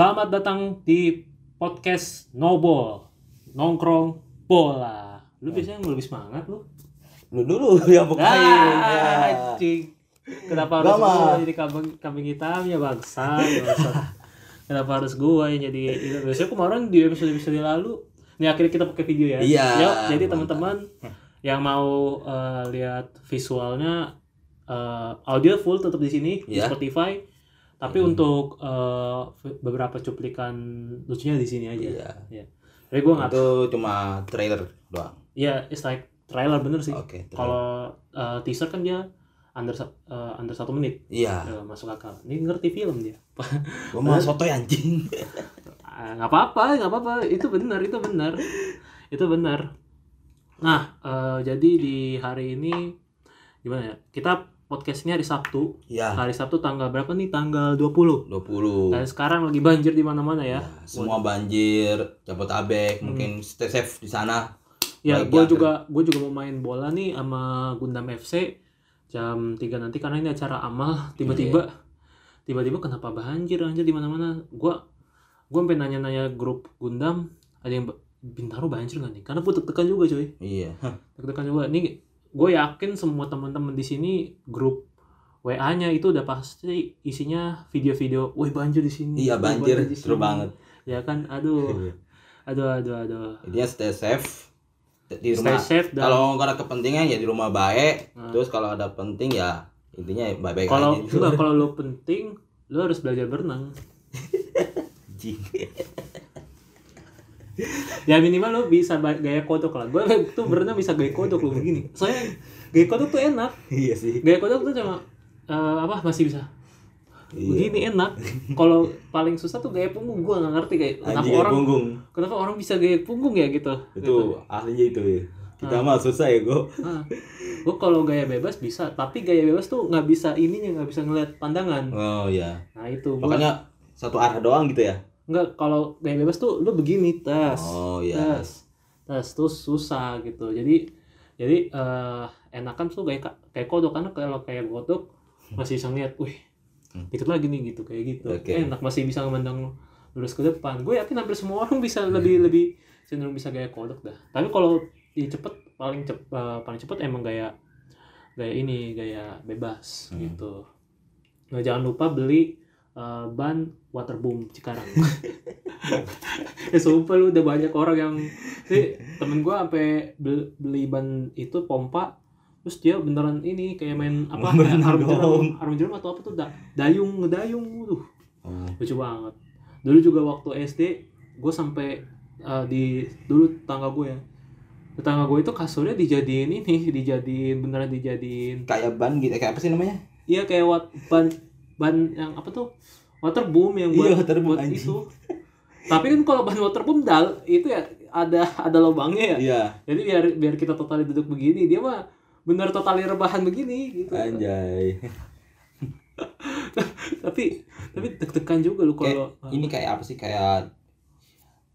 Selamat datang di podcast Nobol Nongkrong Bola. Lu biasanya lebih semangat lu. Lu dulu yang bukain. ya. Ah, anjing. Kenapa harus gua jadi kambing, kambing hitamnya bangsa, bangsa. Kenapa harus gua yang jadi? Biasanya kemarin di episode episode lalu, nih akhirnya kita pakai video ya. Iya, Yuk, jadi teman-teman yang mau eh, lihat visualnya eh, audio full tetap di sini di Iya. Spotify. Tapi untuk eh, beberapa cuplikan lucunya di sini aja. Iya. Ya. Jadi gua nggak, Itu cuma trailer doang. ya it's like trailer bener sih. Oke. trailer. Kalau eh, teaser kan dia under eh, under satu menit. Iya. Ya, masuk akal. Ini ngerti film dia. Gua mau sotoy anjing. Ah, nggak apa-apa, nggak apa-apa. Itu benar, itu benar, itu benar. Nah, eh, jadi di hari ini gimana ya? Kita podcastnya hari Sabtu. Iya. Hari Sabtu tanggal berapa nih? Tanggal 20. 20. Dan sekarang lagi banjir di mana-mana ya. Ya, semua banjir, Jabotabek, mungkin stay safe di sana. Ya, gue ya, juga gue juga mau main bola nih sama Gundam FC jam 3 nanti karena ini acara amal tiba-tiba tiba-tiba kenapa banjir anjir di mana-mana gua gua sampai nanya-nanya grup Gundam ada yang "Ba- Bintaro banjir nggak nih karena gue tekan juga cuy Iya. tekan juga nih gue yakin semua teman-teman di sini grup WA-nya itu udah pasti isinya video-video, woi banjir di sini. Iya banjir, di seru sini." banget. Ya kan, aduh, aduh, aduh, aduh. Intinya stay safe di Stay rumah. safe dan Kalau nggak ada kepentingan ya di rumah baik. Nah. Terus kalau ada penting ya intinya baik-baik kalau aja. enggak kalau lo penting lo harus belajar berenang. Ya minimal lo bisa gaya kodok lah gue tuh berenang bisa gaya kodok lo begini soalnya gaya kodok tuh enak iya sih. gaya kodok tuh cuma eh, apa masih bisa Iya. begini enak kalau paling susah tuh gaya punggung gue nggak ngerti kayak kenapa Anjing ya orang punggung. kenapa orang bisa gaya punggung ya gitu Itu aslinya itu ya. Kita mah susah ya, Go. ah. gue kalau gaya bebas bisa tapi gaya bebas tuh nggak bisa ininya nggak bisa ngeliat pandangan Oh iya. nah itu gua Makanya satu arah doang gitu ya. Nggak kalau gaya bebas tuh lu begini tas. Oh iya. tes tes tuh susah gitu. Jadi jadi eh enakan tuh kayak kayak kodok. Karena kalau kayak kodok masih bisa ngeliat wih Hmm. dikit lagi nih gitu kayak gitu. Oke. enak masih bisa memandang lurus ke depan. Gue yakin hampir semua orang bisa lebih lebih cenderung bisa gaya kodok dah. Tapi kalau di cepet paling cep, eh, paling cepet emang gaya gaya ini gaya bebas Hmm. gitu. Nah jangan lupa beli eh, ban waterboom Cikarang ya sumpah lu udah banyak orang yang sih temen gua sampai beli, ban itu pompa terus dia beneran ini kayak main apa kayak jeram dong. arung jeram atau apa tuh da, dayung ngedayung tuh Oh. lucu banget dulu juga waktu SD gue sampai eh, di dulu tetangga gue ya tetangga gue itu kasurnya dijadiin ini dijadiin beneran dijadiin Kayak ban gitu, kayak apa sih namanya? iya kayak wat, ban ban yang apa tuh waterboom yang buat, Iya, waterboom, buat anjing. itu tapi kan kalau ban waterboom dal itu ya ada ada lubangnya ya Iya. jadi biar biar kita totali duduk begini dia mah bener totali rebahan begini gitu Anjay. tapi tapi deg-degan juga lu Kayak, kalau ini kayak apa sih? Kayak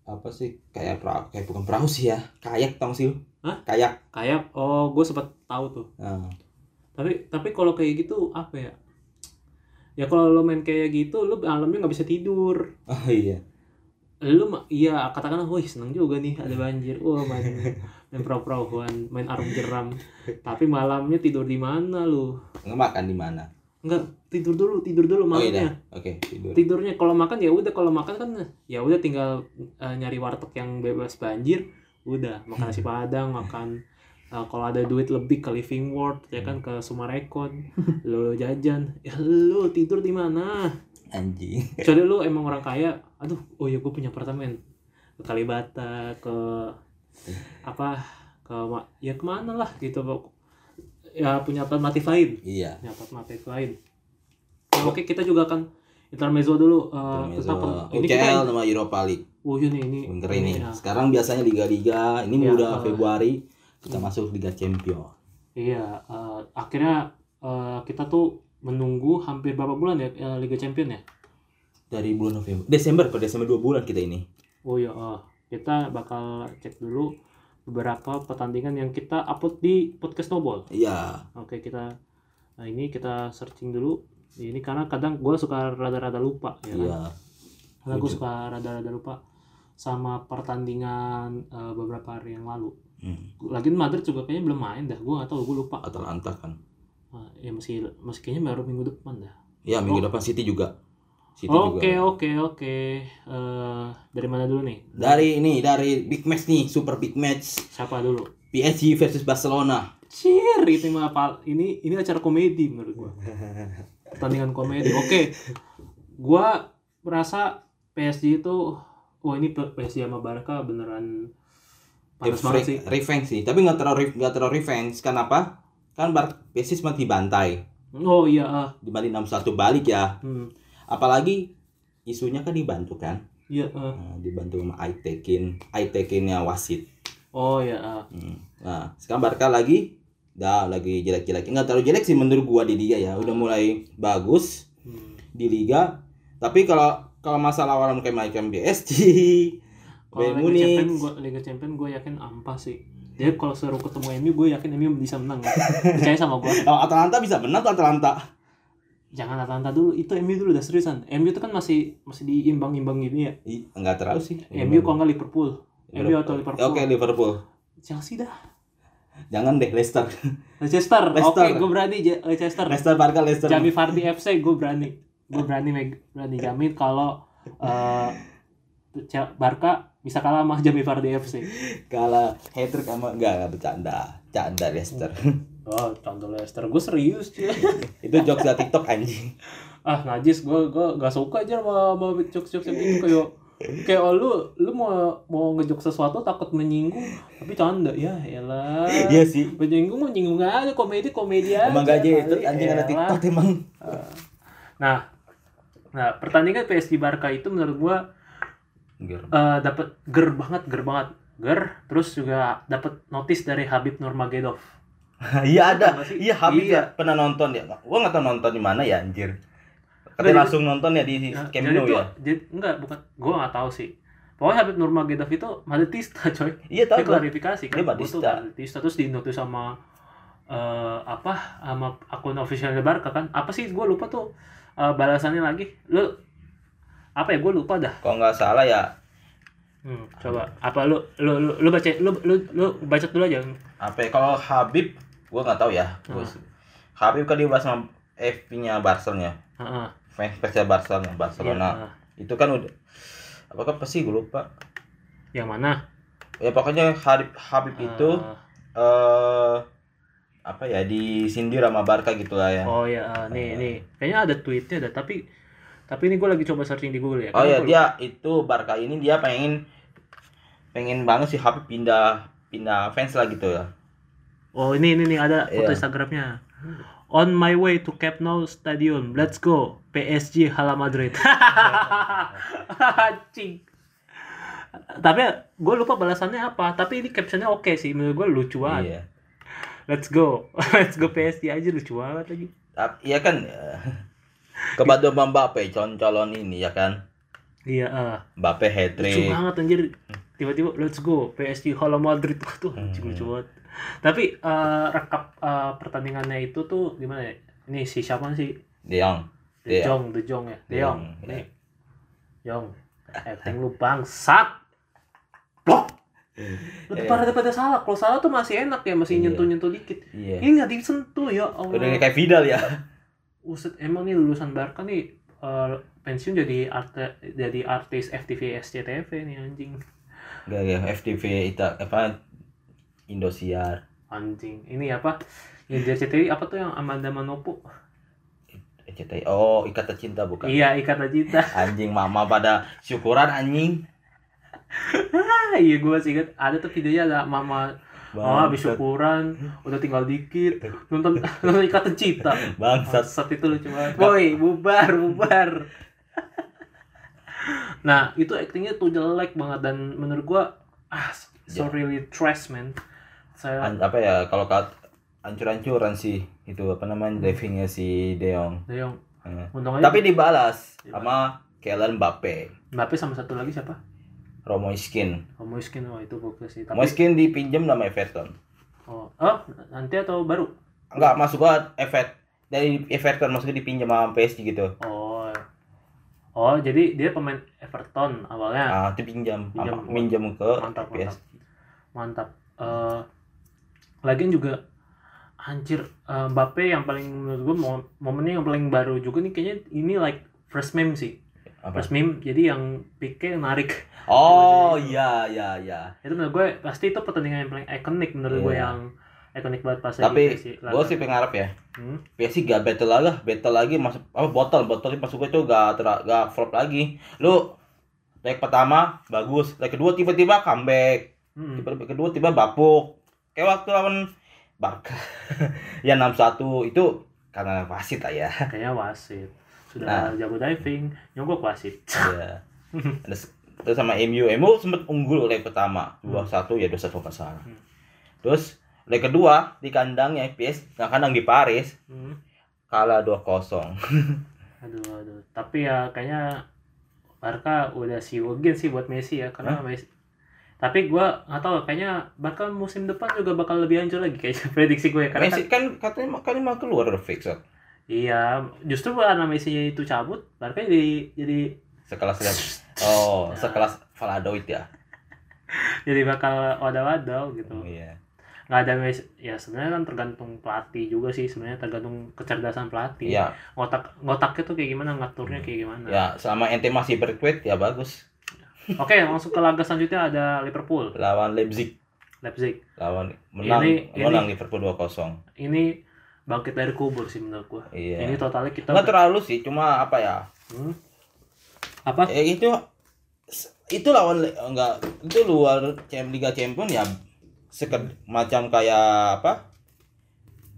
apa sih? Kayak perahu, kayak bukan perahu sih ya. Kayak tau sih lu? Hah? Kayak. kayak oh gue sempat tahu tuh Nah. tapi tapi kalau kayak gitu apa ya ya kalau lo main kayak gitu lo malamnya nggak bisa tidur Oh iya. lu ma- iya katakanlah wih seneng juga nih ada banjir wah main main perahu-perahuan main arung jeram tapi malamnya tidur di mana lu Ngemakan di mana? enggak tidur dulu tidur dulu Oh iya. malamnya dah. Oke, tidur. tidurnya kalau makan ya udah kalau makan kan ya udah tinggal eh, nyari warteg yang bebas banjir udah makan nasi padang makan eh, kalau ada duit lebih ke Living World ya kan ke Sumarekon lo jajan ya lu tidur di mana Anjing. kecuali lu emang orang kaya aduh oh ya gue punya apartemen ke Kalibata ke apa ke ya ke mana lah gitu ya punya alternatif lain Iya. punya alternatif lain Ya, oke kita juga akan intermezzo dulu eh, Intermezzo. tentang ini UCL kita nama Europa League. oh ini ini Winter ini. ya. Sekarang biasanya liga-liga, ini Ya, udah uh, Februari kita masuk Liga Champion. iya eh, akhirnya eh, kita tuh menunggu hampir berapa bulan ya eh, Liga Champion ya Dari bulan November. Desember, kok Desember 2 bulan kita ini. Oh iya, oh. kita bakal cek dulu beberapa pertandingan yang kita upload di podcast Nobol. Iya. Oke, kita nah ini kita searching dulu. Ini karena kadang gue suka rada-rada lupa ya kan. Iya. karena gue suka rada-rada lupa sama pertandingan eh, beberapa hari yang lalu Hmm. lagi Madrid juga kayaknya belum main dah gue nggak tahu gue lupa Atalanta kan. Ah, ya masih masih kayaknya baru minggu depan dah Ya minggu Oh. depan City juga. Oke oke oke Eh, dari mana dulu nih Dari ini dari big match nih, super big match. siapa dulu PSG versus Barcelona. Cheer itu mah pal- ini ini acara komedi menurut gua. Pertandingan komedi. Oke. Gua merasa PSG itu wah ini P- PSG sama Barca beneran panas banget sih. Revenge sih, tapi nggak terlalu nggak terlalu revenge. Kenapa? Kan Bar PSG sempat dibantai, Oh iya ah. dibalik 6-1 balik ya. Hmm. Apalagi isunya kan dibantu kan, Iya ah. Nah, dibantu sama Aitekin, Aitekinnya wasit. Oh iya ah. Hmm. Nah, sekarang Barca lagi, dah lagi jelek-jelek. Nggak terlalu jelek sih menurut gua di liga ya. Udah mulai bagus Hmm. di liga. Tapi kalau kalau masalah orang kayak macam PSG, Kalau Liga Champion gua Liga Champion gua yakin ampas sih. Jadi kalau suruh ketemu MU gue yakin MU bisa menang. Percaya sama gua. oh, Atalanta bisa menang tuh Atalanta. Jangan Atalanta dulu, itu MU dulu udah seriusan. MU itu kan masih masih diimbang-imbang gini ya. Ih, Nggak terlalu sih. MU kalau nggak Liverpool. MU atau Liverpool. Oke Liverpool. Chelsea dah. Jangan deh Leicester. Leicester. Oke, Leicester. gue berani Leicester. Leicester Barca Leicester. Jamie Vardy FC gue berani. Gue berani berani jamin kalau Ce- Barca bisa kalah sama Jamie Vardy FC. Kalah hat trick sama enggak enggak bercanda. Canda Leicester. Oh, contoh Leicester. Gue serius cuy. Itu jokes dari TikTok anjing. ah, najis gue gue gak suka aja sama sama jokes-jokes yang gitu kayak kayak oh, lu lu mau mau ngejok sesuatu takut menyinggung tapi canda ya elah Iya sih. menyinggung menyinggung aja komedi komedi aja Emang gaji itu kali. anjing ada. TikTok emang. Nah, nah pertandingan PSG Barca itu menurut gua eh dapat ger banget, ger banget, ger. Terus juga dapat notis dari Habib Nurmagomedov. Iya ada. Iya Habib Iya. ya pernah nonton ya. Gua nggak tahu nonton di mana ya anjir. Jadi- langsung nonton ya di Nah, Camp Nou ya. jadi, enggak, bukan, gua nggak tahu sih. Pokoknya Habib Nurmagomedov itu Madridista, coy. Iya tahu Dia klarifikasi kan. Dia Madridista. Madridista terus dinotis sama eh apa sama akun officialnya Barca kan. Apa sih gua lupa tuh eh, balasannya lagi. Lu apa ya? Gua lupa dah. Kalau nggak salah ya Hmm, coba apa lu lu lu, lu baca lu lu lu baca dulu aja. apa ya, kalau Habib gua nggak tahu ya. Gua- Hmm. Habib kan dibahas sama FP-nya Barcelona. Heeh. Fans fansnya Barcelona, Barcelona. Iya. Itu kan udah apakah pasti gue lupa. Yang mana? Ya pokoknya Habib Habib itu Eh, eh apa ya disindir sama Barca gitu lah ya. oh ya, nih nih. Kayaknya ada tweetnya ada, tapi tapi ini gue lagi coba searching di Google ya. Oh ya lu- dia itu Barca ini dia pengen pengen banget sih Habib pindah pindah fans lah gitu ya. Oh ini ini nih ada foto Iya. Instagramnya. On my way to Camp Nou Stadium, let's go PSG Hala Madrid. Anjing. Tapi gue lupa balasannya apa. Tapi ini captionnya oke sih, menurut gue lucu banget. Iya. Let's go, let's go PSG aja lucu banget lagi. Iya kan eh, sama Mbappe calon-calon ini ya kan. Iya, ah. Mbappe hat lucu trick. banget anjir tiba-tiba let's go PSG Hala Madrid tuh anjing Hmm. lucu banget tapi eh, rekap eh, pertandingannya itu tuh gimana ya ini si siapa sih De Jong. De Jong De Jong ya De Jong nih Jong acting lu bangsat blok lu Iya. pada pada salah kalau salah tuh masih enak ya masih Iya. nyentuh nyentuh dikit Iya. ini nggak disentuh ya Udah Allah kayak Vidal ya. Uset, emang nih lulusan Barca nih eh, pensiun jadi arte, jadi artis FTV SCTV nih anjing Enggak ya FTV itu apa Indosiar. anjing ini apa di RCTI apa tuh yang Amanda Manopo RCTI. Oh, Ikatan Cinta bukan. iya Ikatan Cinta Anjing mama pada syukuran anjing. iya gue masih inget ada tuh videonya ada mama mama habis syukuran udah tinggal dikit nonton nonton Ikatan Cinta Bangsat. Bangsat itu lucu banget boy bubar bubar nah itu actingnya tuh jelek banget dan menurut gua ah so Ya. really trash man saya An- apa ya kalau kat ancur-ancuran sih itu apa namanya divingnya si De Jong. Dayong Eh. untung aja Tapi dibalas sama Kylian Mbappe. Mbappe sama satu lagi siapa Romo Iskin. oh Moiskin oh itu gokil sih tapi Moiskin dipinjam sama Everton. oh, oh nanti atau baru Enggak masuk gua Evert dari Everton maksudnya dipinjam sama PSG gitu. oh Oh, jadi dia pemain Everton awalnya. Ah, itu pinjam, Pinjam. minjam ke mantap, PS. mantap. Mantap. Eh lagian juga anjir eh, Mbappe yang paling menurut gue mo- momennya yang paling baru juga nih kayaknya ini like first meme sih. Apa? First meme jadi yang Pique narik Oh, iya iya iya. itu menurut gue pasti itu pertandingan yang paling ikonik menurut gue Iya. yang ikonik banget pas Tapi gue sih pengarap ya. Hmm. PSG gak battle lagi lah, battle lagi masuk apa botol, botol masuk itu gak ter, gak flop lagi. Lu leg pertama bagus, leg kedua tiba-tiba comeback, Hmm. tiba kedua tiba bapuk. Kayak waktu lawan Barca. ya 6-1 itu karena wasit lah ya. kayaknya wasit sudah Nah. jago diving nyogok wasit Iya. Terus, terus sama MU, MU sempet unggul leg pertama 2-1 ya 2-1 nggak salah. Hmm. Terus leg kedua di kandangnya PS, yang kandang di Paris Hmm. kalah 2-0. aduh aduh tapi ya kayaknya Barca udah siwogin sih buat Messi ya karena Messi tapi gua nggak tahu kayaknya Barca musim depan juga bakal lebih hancur lagi kayaknya prediksi gue karena Messi kan katanya kan mau keluar fix kan? Iya justru karena Messi itu cabut Barca jadi jadi sekelas lihat oh sekelas Valadoid ya? Jadi bakal wadah-wadah gitu. Iya. Nggak ada Messi ya sebenarnya kan tergantung pelatih juga sih sebenarnya tergantung kecerdasan pelatih. Iya. Ngotak ngotaknya tuh kayak gimana ngaturnya kayak gimana? Ya selama ente masih berkuat ya bagus. Oke langsung ke laga selanjutnya ada Liverpool. Lawan Leipzig. Leipzig. Lawan menang Ini- menang Liverpool 2-0 ini bangkit dari kubur sih menurut gua. Iya. Ini totalnya kita nggak terlalu sih cuma apa ya? Hmm? apa? Eh, itu itu lawan enggak itu luar Cem- Liga Champion ya seked macam kayak apa?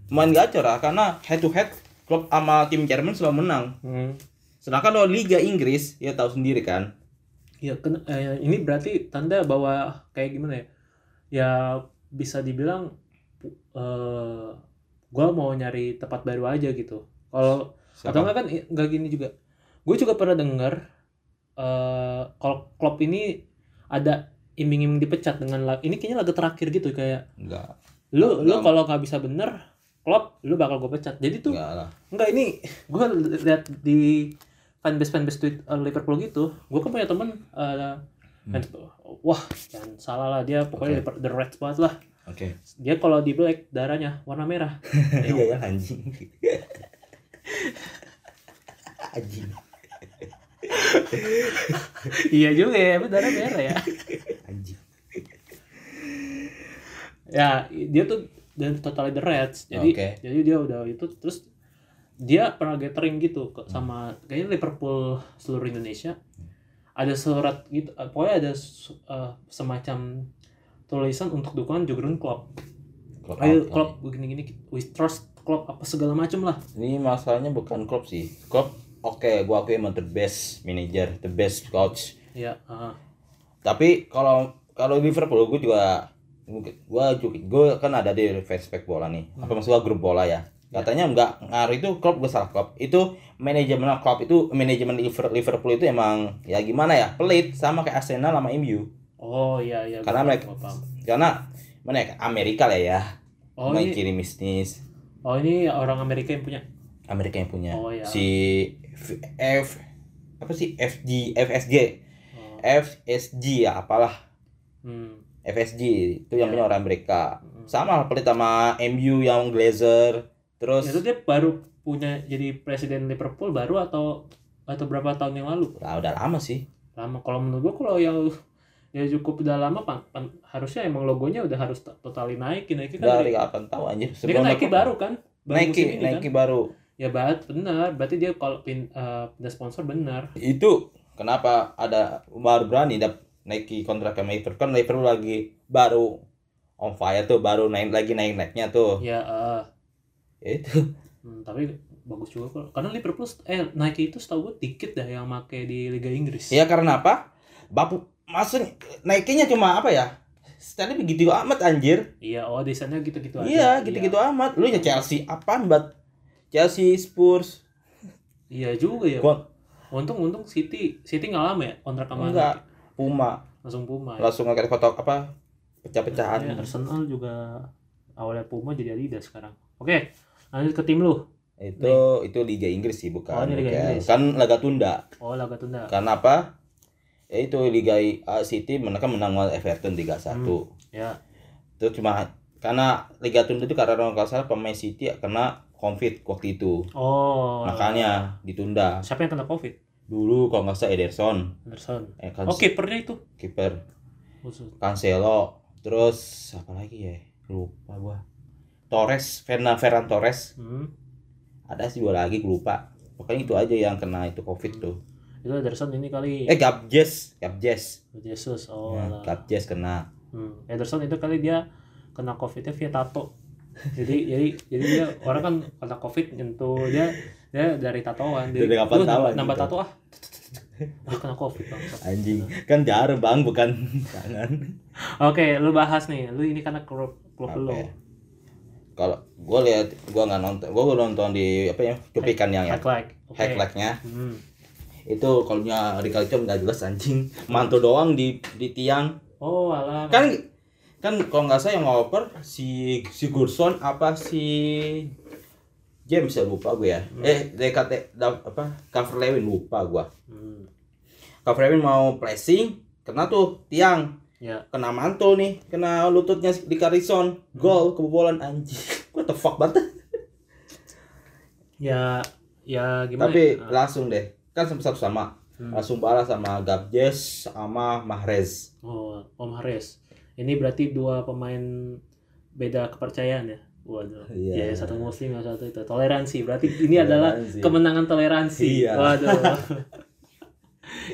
Main gacor lah karena head to head klub sama tim Jerman selalu menang. Hmm. sedangkan kalau Liga Inggris ya tahu sendiri kan? Ya ken- eh, ini berarti tanda bahwa kayak gimana ya? Ya bisa dibilang eh gua mau nyari tempat baru aja gitu. Kalau atau enggak kan enggak gini juga. Gue juga pernah dengar eh kalau Klopp ini ada iming-iming dipecat dengan lag- ini kayaknya laga terakhir gitu kayak enggak lu lu Enggak. kalau nggak bisa bener Klopp lu bakal gue pecat. Jadi tuh enggak lah. enggak ini gue lihat di fanbase fanbase tweet eh, Liverpool gitu gue kan punya temen eh, fans- wah jangan salah lah dia pokoknya. Liver- the Reds banget lah oke. Dia kalau di black darahnya warna merah. Iya ya anjing. Anjing. Iya juga ya darah merah ya. Anjing. Ya dia tuh dan totally the Reds. Jadi Oke. jadi dia udah itu terus dia pernah gathering gitu ke- sama kayaknya Liverpool seluruh Indonesia. Ada surat gitu pokoknya ada eh, semacam tulisan untuk dukungan Jurgen Klopp Klopp ayo Klopp begini-gini we trust Klopp apa segala macam lah. Ini masalahnya bukan Klopp sih. Klopp oke gua akui emang the best manager the best coach. Ya ah. tapi kalau kalau Liverpool gue juga gua juga gue kan ada di Facebook bola nih. Apa maksud gua grup bola ya? Katanya enggak ngaruh itu Klopp gue salah Klopp itu manajemen Klopp itu manajemen Liver- Liverpool itu emang ya gimana ya pelit sama kayak Arsenal sama MU oh iya iya Karena mereka- paham, karena mana ya Amerika lah ya. Oh ini kiri bisnis oh ini orang Amerika yang punya? Amerika yang punya. Oh, iya. si F, F apa sih? FG FSG oh, FSG ya apalah. Hmm. FSG itu yang Iya. punya orang Amerika. Hmm. sama pelit sama MU yang Glazer. Terus itu dia baru punya jadi presiden Liverpool baru atau atau berapa tahun yang lalu? Lah udah lama sih. Lama. Kalau menurut gua kalau yang ya cukup udah lama pan, pan- harusnya emang logonya udah harus to- totali naik Nike kan dari kapan tahu anjir. Ini kan Nike baru kan? Baru Nike ini Nike kan baru. Ya banget benar. Berarti dia kalau pin eh, pindah sponsor benar. Itu kenapa ada baru berani dap Nike kontrak sama Liverpool kan Liverpool lagi baru on fire tuh baru naik lagi naik naiknya tuh. Ya ya itu. Hmm, tapi bagus juga kok. Karena Liverpool eh Nike itu setahu gue dikit dah yang make di Liga Inggris. Ya karena apa? Bapu maksudnya Nike-nya cuma apa ya style begitu amat anjir iya oh desainnya gitu-gitu aja iya gitu-gitu amat lu ya Chelsea apaan bat Chelsea Spurs iya juga ya Gua untung untung City City nggak lama ya kontrak sama enggak. Puma langsung Puma ya. langsung ngeliat foto apa pecah-pecahan Ya, Arsenal juga awalnya Puma jadi Adidas sekarang. Oke, lanjut ke tim lu. Itu itu Liga Inggris sih bukan. Oh, ini Liga. Inggris. Kan laga tunda. Oh, laga tunda. Karena apa? Ya itu Liga A City mereka menang lawan Everton 3-1. Ya. Itu cuma karena Liga tunda itu karena kalau nggak salah pemain City kena Covid waktu itu. Oh. Makanya ditunda. Siapa yang kena Covid? Dulu kalau nggak salah Ederson, Anderson. eh kan Oh, kipernya itu. kiper. Cancelo, terus siapa lagi ya? Lupa gua. Torres, Fernan Ferran Torres. Hmm. Ada sih dua lagi gua lupa. Pokoknya itu aja yang kena itu Covid tuh. Itu Anderson ini kali Eh Gabjes, Gabjes. Jesus. Oh. Ya. Gabjes kena. Hmm. Ederson itu kali dia kena covidnya via tato. jadi jadi jadi dia orang kan kena covid nyentuh dia dia dari tatoan Dari kapan "Lu tahu, nambah, tuh?" tato ah dia kena covid bang Anjing. Kan jarum Bang, bukan tangan. oke lu bahas nih lu ini karena klub klub lu? Kalau gua lihat gua nggak nonton, gua nonton di apa ya? Cuplikan yang ya. highlight oke Highlight-nya. hmm. Itu kalau nya Ricardo nggak jelas anjing. Mantu doang di di tiang. oh alah. Kan kan kalau nggak salah yang ngoper si si Gurson apa si James ya lupa gue ya. Eh DKT apa cover Lewin lupa gua. Hmm. cover Lewin mau pressing kena tuh tiang. Ya. Kena mantul nih kena lututnya di Carison gol kebobolan anjing. What the fuck banget ya ya gimana tapi ya? langsung deh kan sama satu sama Hmm. balas sama Gabjes sama Mahrez oh Om Haris ini berarti dua pemain beda kepercayaan ya Waduh, Iya. ya satu muslim yang satu itu toleransi. Berarti ini adalah Toleransi. kemenangan toleransi. Iya. Waduh.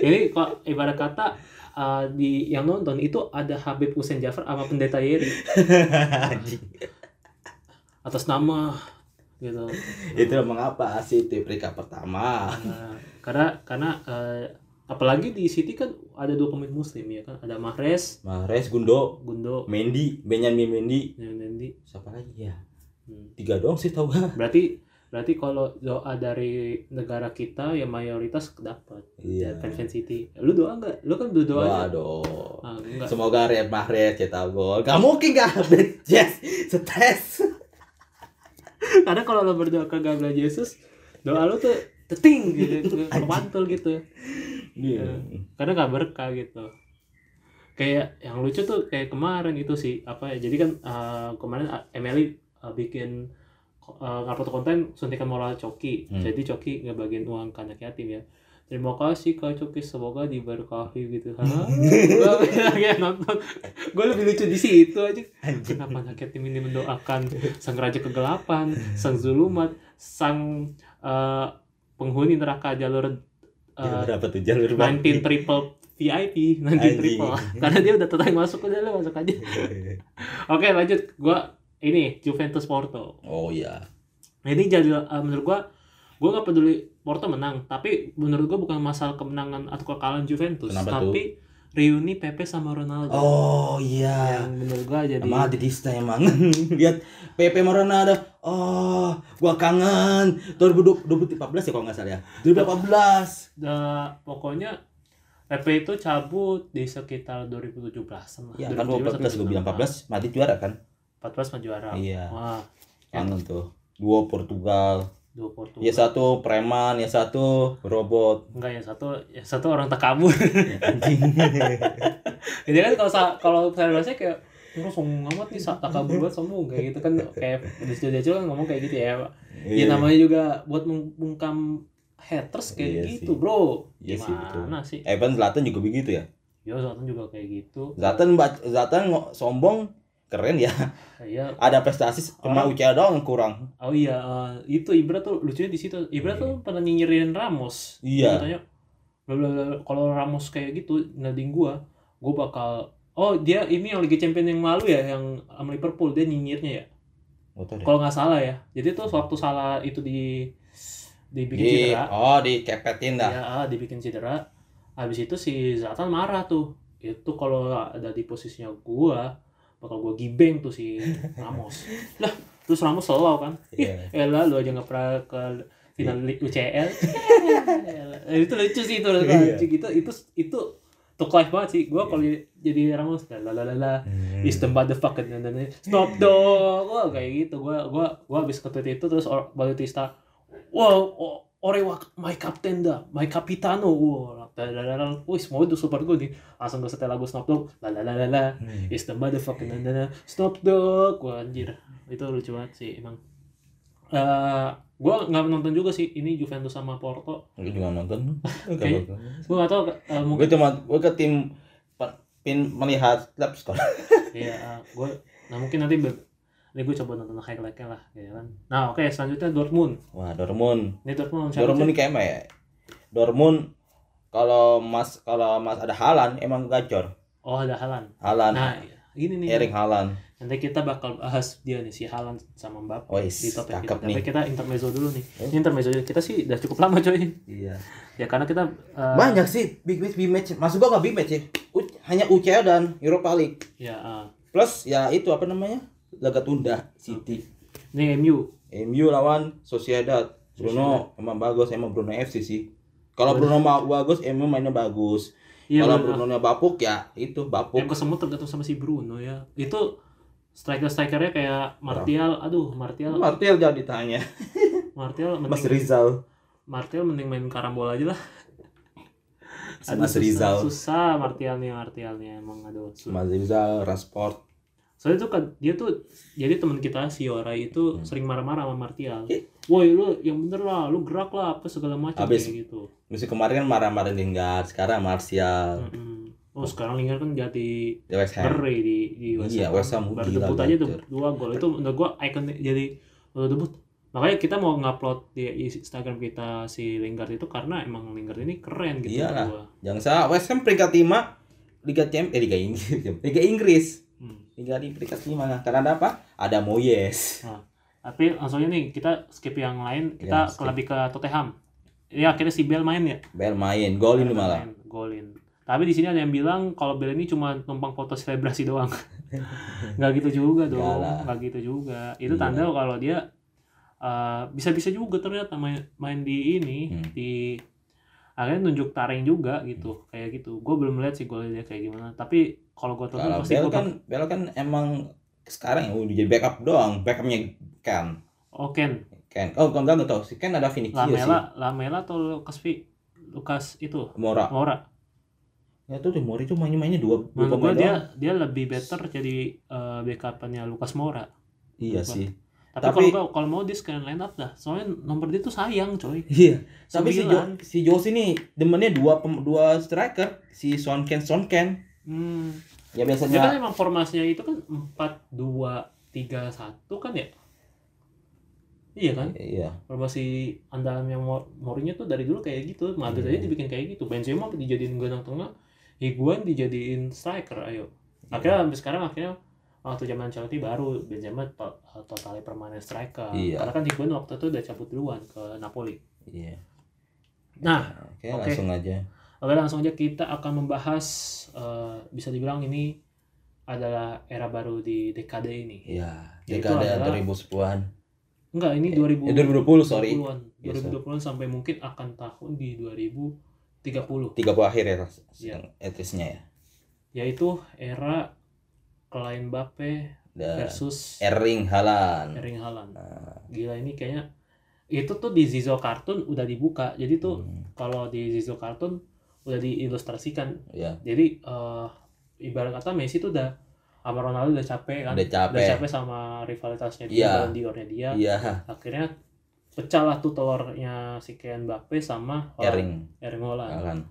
Ini kok ibarat kata uh, di yang nonton itu ada Habib Hussein Jafar sama Pendeta Yeri atas nama gitu. itu mengapa City peringkat pertama Nah, karena karena uh, apalagi di City kan ada dua pemain muslim ya kan ada Mahrez, Mahrez Gundo Gundo, Mendy Benjamin Mendy Mendy. siapa lagi ya Hmm. tiga doang sih tau gak Berarti berarti kalau doa dari negara kita ya mayoritas dapat. iya Fans Fan City. Lu doa enggak? Lu kan berdoa aja. waduh Ah, enggak. semoga Riyad Mahrez cetak gol gak mungkin gak Yes stres Karena kalau lo berdoa ke Gabriel Jesus, doa lu tuh teting gitu, kepantul gitu. Iya. Karena nggak berkah gitu. Kayak yang lucu tuh kayak kemarin itu sih apa ya? Jadi kan uh, kemarin uh, Emily uh, bikin uh, upload konten suntikan moral Coki. Hmm. Jadi Coki ngebagiin uang ke anak yatim ya. Terima kasih Kak Coki, semoga diberkahi gitu. Hah? Gue nonton. Gue lebih lucu di situ aja. Kenapa anak yatim ini mendoakan sang raja kegelapan, sang zulumat, sang uh, penghuni neraka jalur uh, berapa tuh jalur 19 triple VIP, 19 Anjing. triple. Karena dia udah tertarik masuk udah lu masuk aja. Oke, lanjut. Gua ini Juventus Porto. oh iya ini jadi uh, menurut gua gua nggak peduli Porto menang, tapi menurut gua bukan masalah kemenangan atau kekalahan Juventus, Kenapa tuh? tapi reuni Pepe sama Ronaldo. oh iya Yang menurut gua jadi Emang Adidista emang lihat PP Maranada oh gua kangen 2014 ya kalau nggak salah ya 2014 da- pokoknya Pepe itu cabut di sekitar 2017-an lah. ya kan 14 gua bilang 14 Madrid juara kan 14 mah juara. Iya. Wah, kangen tuh dua Portugal dua Portugal. ya satu preman ya satu robot Enggak yang satu, yang satu orang takabur. anjing Jadi kan kalau kalau saya rasa kayak Lu sombong amat nih, takabur banget sombong kayak gitu kan kayak di studio kan ngomong kayak gitu ya. Pak. Ya Iya. namanya juga buat membungkam haters kayak Iya gitu, sih. Bro. Sih, betul. Gimana sih? Evan Zlatan juga begitu ya Ya Zlatan juga kayak gitu. Zlatan Zlatan sombong keren ya Ya, ada prestasi cuma UCL doang kurang oh iya eh, itu Ibra tuh lucunya di situ. Ibra tuh pernah nyinyirin Ramos. Iya. Katanya "Bla, bla, bla, kalau Ramos kayak gitu nading gua, gua bakal Oh dia ini yang Liga Champion yang lalu ya yang sama Liverpool dia nyinyirnya ya. Kalau nggak salah ya. Jadi tuh waktu salah itu di dibikin di cedera. oh dikepetin dah Ya, ah, dibikin cedera. Habis itu si Zlatan marah tuh. Itu kalau ada di posisinya gua bakal gua gibeng tuh si Ramos. lah, terus Ramos selalu kan. Iya. Eh lah lu aja nggak pernah ke final Liga UCL. Eh, itu lucu sih itu Iya. lucu gitu itu itu tuh life banget sih gua kalau jadi Ramos la la la la Hmm. is the motherfucker dan dan stop dong gua kayak gitu gua gua gua habis ke tweet itu terus Bautista wow o- ore wa my captain da my capitano dadadadal. wih semua itu super gue nih langsung gue setel lagu Snoop Dogg la la la la la It's the motherfucking na, na, na. Snoop Dogg Wah anjir Itu lucu banget sih emang Eh, Gua nggak nonton juga sih Ini Juventus sama Porto Gue juga nonton. Oke. Gue nggak tau eh, Gue mungkin cuma gue ke tim pin melihat klub skor. Iya gue Nah mungkin nanti ini gue coba nonton highlightnya lah ya kan Nah oke selanjutnya Dortmund Wah, Dortmund. Ini Dortmund siapa Dortmund ini kayak apa ya? Dortmund kalau Mas kalau Mas ada Halan emang gacor. Oh ada Halan Halan, Nah ini nih Erling Halan. Nanti kita bakal bahas dia nih si Halan sama Mbappe Wais, di topik kita. cakep Tapi nih. kita intermezzo dulu nih. Ini intermezzo kita sih udah cukup lama coy. Iya. Ya karena kita eh, Banyak sih big match big match. Maksud gua nggak big match ya. U- hanya UCL dan Europa League. ya eh, Plus ya itu apa namanya? Laga tunda City. ini MU. MU lawan Sociedad. Bruno emang bagus, emang Bruno FC sih. Kalau Bruno ma- bagus, MU mainnya bagus. Iya Kalau. Bruno bapuk ya itu Yang bapuk. kesemut tergantung sama si Bruno ya. Itu striker-strikernya kayak Martial, aduh Martial, Martial jangan ditanya. Martial Mas mending Rizal. Martial mending main karambol aja lah. Mas susah, Rizal. Susah Martial nih Martial nih emang aduh. susah. Mas Rizal, Rashford. Soalnya tuh kan dia tuh jadi teman kita si Orai itu Hmm. sering marah-marah sama Martial. Iya. Woi lu yang bener lah, lu gerak lah apa segala macam kayak gitu. Musim kemarin kan marah-marah Lingard, sekarang Martial. Mm-mm. Oh sekarang Lingard kan jadi Di West Ham. Beri di di Iya, West Ham baru debut aja tuh dua gol itu menurut gua icon jadi baru debut makanya kita mau ngupload di Instagram kita si Lingard itu karena emang Lingard ini keren gitu Iyalah. gua. Jangan salah, West Ham peringkat 5 Liga Champions, eh Liga Inggris, Liga Inggris. Hmm. Liga di peringkat 5 karena ada apa? Ada Moyes. tapi langsung aja nih kita skip yang lain kita Ya, ke skip. lebih ke Tottenham ya akhirnya si Bell main ya Bel main, golin Bell malah. main, golin tapi di sini ada yang bilang kalau Bell ini cuma numpang foto selebrasi doang nggak gitu juga dong Nggak gitu juga itu Iya. tanda kalau dia uh, bisa-bisa juga ternyata main main di ini Hmm. di akhirnya nunjuk taring juga gitu kayak gitu gue belum lihat sih golnya dia kayak gimana tapi kalau gue tonton pasti Bel gue kan Bel kan emang sekarang ya udah jadi backup doang, backupnya Ken. oh Ken Ken. Oh, enggak enggak tahu sih. Ken ada Vinicius sih. Lamela Lamela atau Lucas Vi Lucas itu Mora. Mora Ya tuh Mora itu mainnya-mainnya dua, dua menurut gue pemain dia doang. dia lebih better jadi uh, backupannya Lucas Mora Iya Apa? sih. Tapi, Tapi- kalau kalau mau dia sekalian line up dah soalnya nomor dia tuh sayang coy Iya. Tapi si Jo, si Jose ini demennya dua dua striker, si Son Ken Son Ken. hmm. Ya Dia kan biasanya emang formasinya itu kan 4 2 3 1 kan ya? Iya kan? Iya. Formasi andalan yang Mourinho tuh dari dulu kayak gitu. Madrid Iya. aja dibikin kayak gitu. Benzema dijadiin gelandang tengah, Higuain dijadiin striker ayo. Akhirnya sampai sekarang akhirnya waktu zaman Chelsea baru Benzema to totalnya permanen striker. Iya. Karena kan Higuain waktu itu udah cabut duluan ke Napoli. Iya. Nah, Oke, oke. langsung aja. Oke langsung aja kita akan membahas eh, bisa dibilang ini adalah era baru di dekade ini. Iya. Dekade adalah- 2010-an. Enggak, ini 2000 Eh, 2020, sorry. 2020-an. Yes, 2020-an sampai mungkin akan tahun di 2030 30 akhir ya, Iya. etisnya ya. yaitu era Klein Mbappe versus Erling Haaland. Erling Haaland. Nah, Gila ini kayaknya itu tuh di Zizo Cartoon udah dibuka. Jadi tuh hmm, kalau di Zizo Cartoon udah diilustrasikan. ya, Jadi eh, ibarat kata Messi tuh udah sama Ronaldo udah capek kan. udah capek. Udah capek sama rivalitasnya dia. Ballon d'Or-nya dia. Iya, Akhirnya pecah lah tuh telurnya si Kylian Mbappe sama Erling Erling Haaland. Haaland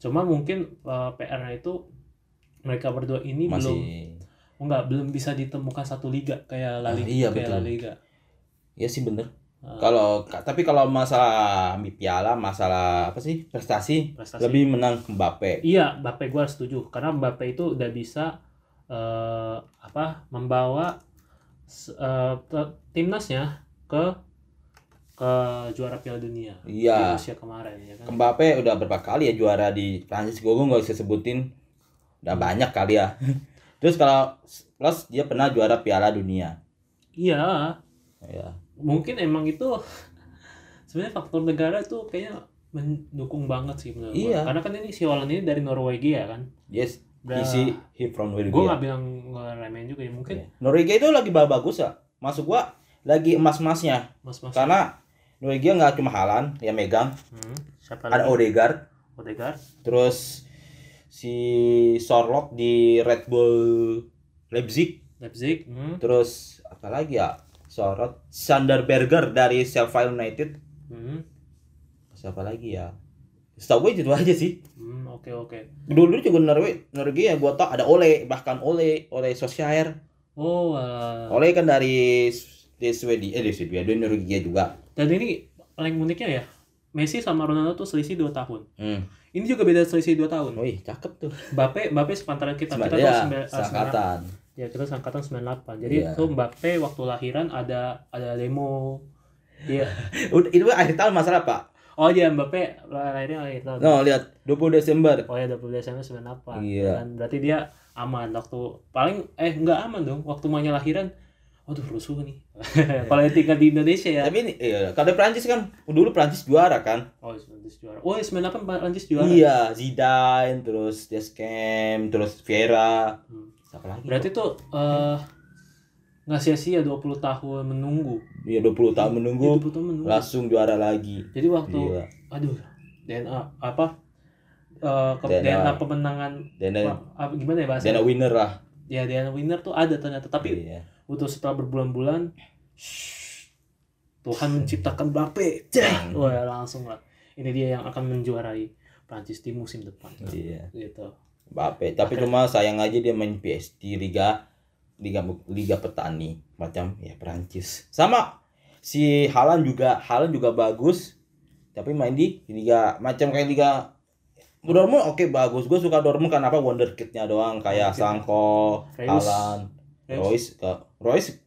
Cuma mungkin uh, PR-nya itu mereka berdua ini masih belum enggak belum bisa ditemukan satu liga kayak La Ah, Liga, iya, kayak betul. La Liga. ya sih bener. Uh, Kalau ka- tapi kalau masalah piala, masalah apa sih prestasi, prestasi. lebih menang Mbappe. Iya, Mbappe gua setuju karena Mbappe itu udah bisa eh, apa membawa te- timnasnya ke ke juara Piala Dunia di Iya. Rusia kemarin ya kan. Mbappe udah berapa kali ya juara di Prancis gue nggak bisa sebutin udah banyak kali ya terus kalau plus dia pernah juara Piala Dunia Iya, ya mungkin emang itu sebenarnya faktor negara tuh kayaknya mendukung banget sih menurut gua. Iya. Karena kan ini si Holland ini dari Norwegia kan. yes Udah- he, he from Gue Norwegia nggak bilang ngeremehin juga ya mungkin Iya. Norwegia itu lagi bagus ya masuk gua lagi emas emasnya mas mas karena Norwegia nggak cuma Halan yang megang, Hmm. Siapa ada lagi? Odegaard, Odegaard. terus si Sorloth di Red Bull Leipzig, Leipzig. Hmm. terus apa lagi ya? Sorloth, Sander Berger dari Sheffield United, Hmm. siapa lagi ya? Setahu gue itu aja sih. Hmm, oke oke. Dulu juga Norway, Norwegia gue tau ada Ole, bahkan Ole, Ole Solskjaer. Oh, alah. Ole kan dari di Swedia, eh di Swedia, di Norwegia juga. dan ini paling uniknya ya, Messi sama Ronaldo tuh selisih 2 tahun. Hmm. Ini juga beda selisih 2 tahun. Wih, cakep tuh. Mbappe, Mbappe sepantaran kita. Kita Sebenarnya tuh ya, seangkatan. Ya, kita seangkatan 98. Jadi Iya. tuh Mbappe waktu lahiran ada ada demo. Iya. Udah, itu akhir tahun masalah, Pak. Oh, dia Mbappe lahirnya lahir tahun. No, lihat 20 Desember. Oh ya 20 Desember 98. Iya. Dan berarti dia aman waktu paling eh enggak aman dong waktu mamanya lahiran. Waduh rusuh nih. Kalau yang tinggal di Indonesia ya. Tapi ini iya, kalau Prancis kan dulu Prancis juara kan? Oh, Prancis juara. Oh, 98 Prancis juara. Iya, Zidane, terus Deschamps, terus Vieira. Hmm. Siapa lagi? Berarti tuh eh nggak sia-sia 20 tahun menunggu. Iya, 20 tahun Iya, menunggu 20 tahun menunggu. langsung juara lagi. Jadi waktu Gila. aduh DNA apa eh ke- DNA. DNA pemenangan Dan apa, gimana ya bahasa? dan winner lah. Ya DNA winner tuh ada ternyata tapi Iya. Butuh setelah berbulan-bulan Tuhan menciptakan Mbappe Cek. wah langsung lah ini dia yang akan menjuarai Prancis di musim depan Iya. gitu Mbappe, tapi cuma sayang aja dia main PSG Liga Liga Liga Petani macam ya Prancis. Sama si Halan juga Halan juga bagus tapi main di Liga macam kayak Liga Dortmund oke bagus. Gue suka Dortmund karena apa wonderkidnya doang kayak Reus. Halan, Reus. Royce, Ke- Royce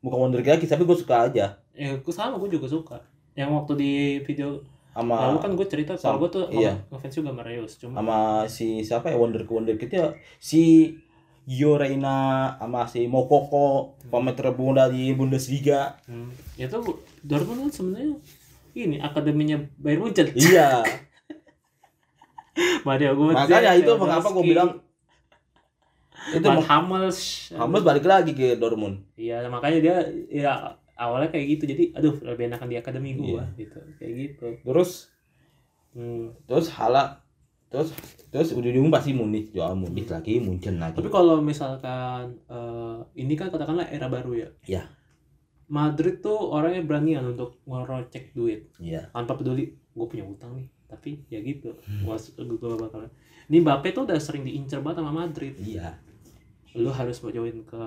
bukan wonderkid lagi tapi gue suka aja. Ya aku sama gue juga suka. Yang waktu di video sama lalu kan gue cerita kalau gue tuh iya. ngefans juga sama Reus cuma sama si siapa ya wonder wonderkidnya si Gio Reyna sama si Mokoko pemain terbunda di Bundesliga. Hmm, itu Dortmund kan sebenarnya ini akademinya Bayern Munchen. Iya. Mario Götze makanya itu mengapa gue bilang itu Hummels Hamas balik lagi ke Dortmund Iya, makanya dia ya awalnya kayak gitu. Jadi aduh, lebih enakan di akademi gua Iya. gitu. Kayak gitu. terus Hmm. terus hala terus terus ujung-ujung pasti Munich jual Munich lagi Munchen lagi Tapi kalau misalkan eh, ini kan katakanlah era baru ya. Iya. Madrid tuh orangnya beranian untuk ngerocek duit iya tanpa peduli gue punya utang nih tapi ya gitu Hmm. gua gua bakal ini Mbappe tuh udah sering diincer banget sama Madrid iya lu harus mau join ke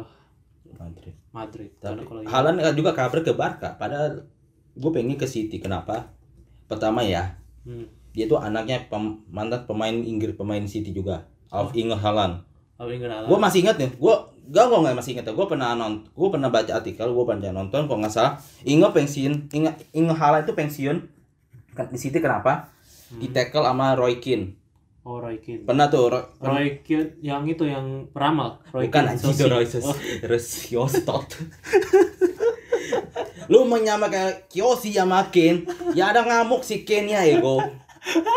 Madrid. Madrid. Tapi karena kalau Halan juga kabar ke Barca. Padahal gue pengen ke City. Kenapa? Pertama ya hmm. dia tuh anaknya pem- mantan pemain Inggris pemain City juga. Alf Inge Haaland. Kalau Inggris gue masih ingat nih gue gak gue nggak masih ingat gue pernah nonton gue pernah baca artikel gue pernah nonton kalau nggak salah. Inge pensiun Inge Inge Haaland itu pensiun di City kenapa? Di tackle sama Roy Keane oh Roy Keane. Pernah tuh Roy, Roy Keane yang itu yang peramal. Roy bukan anjing itu Roy Oh, Rosiostot lu menyamakan Kyosi sama Kane ya ada ngamuk si Kane ya ego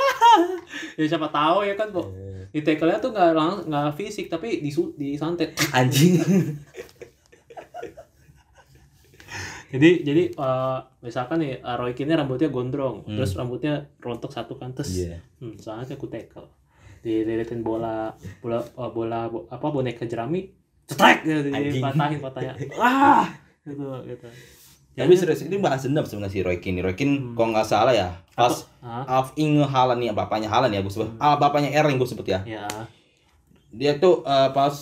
ya siapa tahu ya kan kok di tackle-nya tuh nggak nggak fisik tapi di disantet. Anjing jadi jadi eh, misalkan nih eh, Roy Keane rambutnya gondrong Hmm. terus rambutnya rontok satu kan terus Iya. hmm, soalnya aku tackle. Dililitin bola bola eh, bola bo- apa boneka jerami cetrek gitu Anjing. dipatahin patahnya ah gitu gitu. Tapi serius ini bahas dendam sebenarnya si Roy Keane. Roy Keane kalau nggak salah ya pas Alf Inge Haaland nih bapaknya Haaland ya gue sebut. Ah bapaknya Erling gue sebut ya. Ya. Dia tuh eh, pas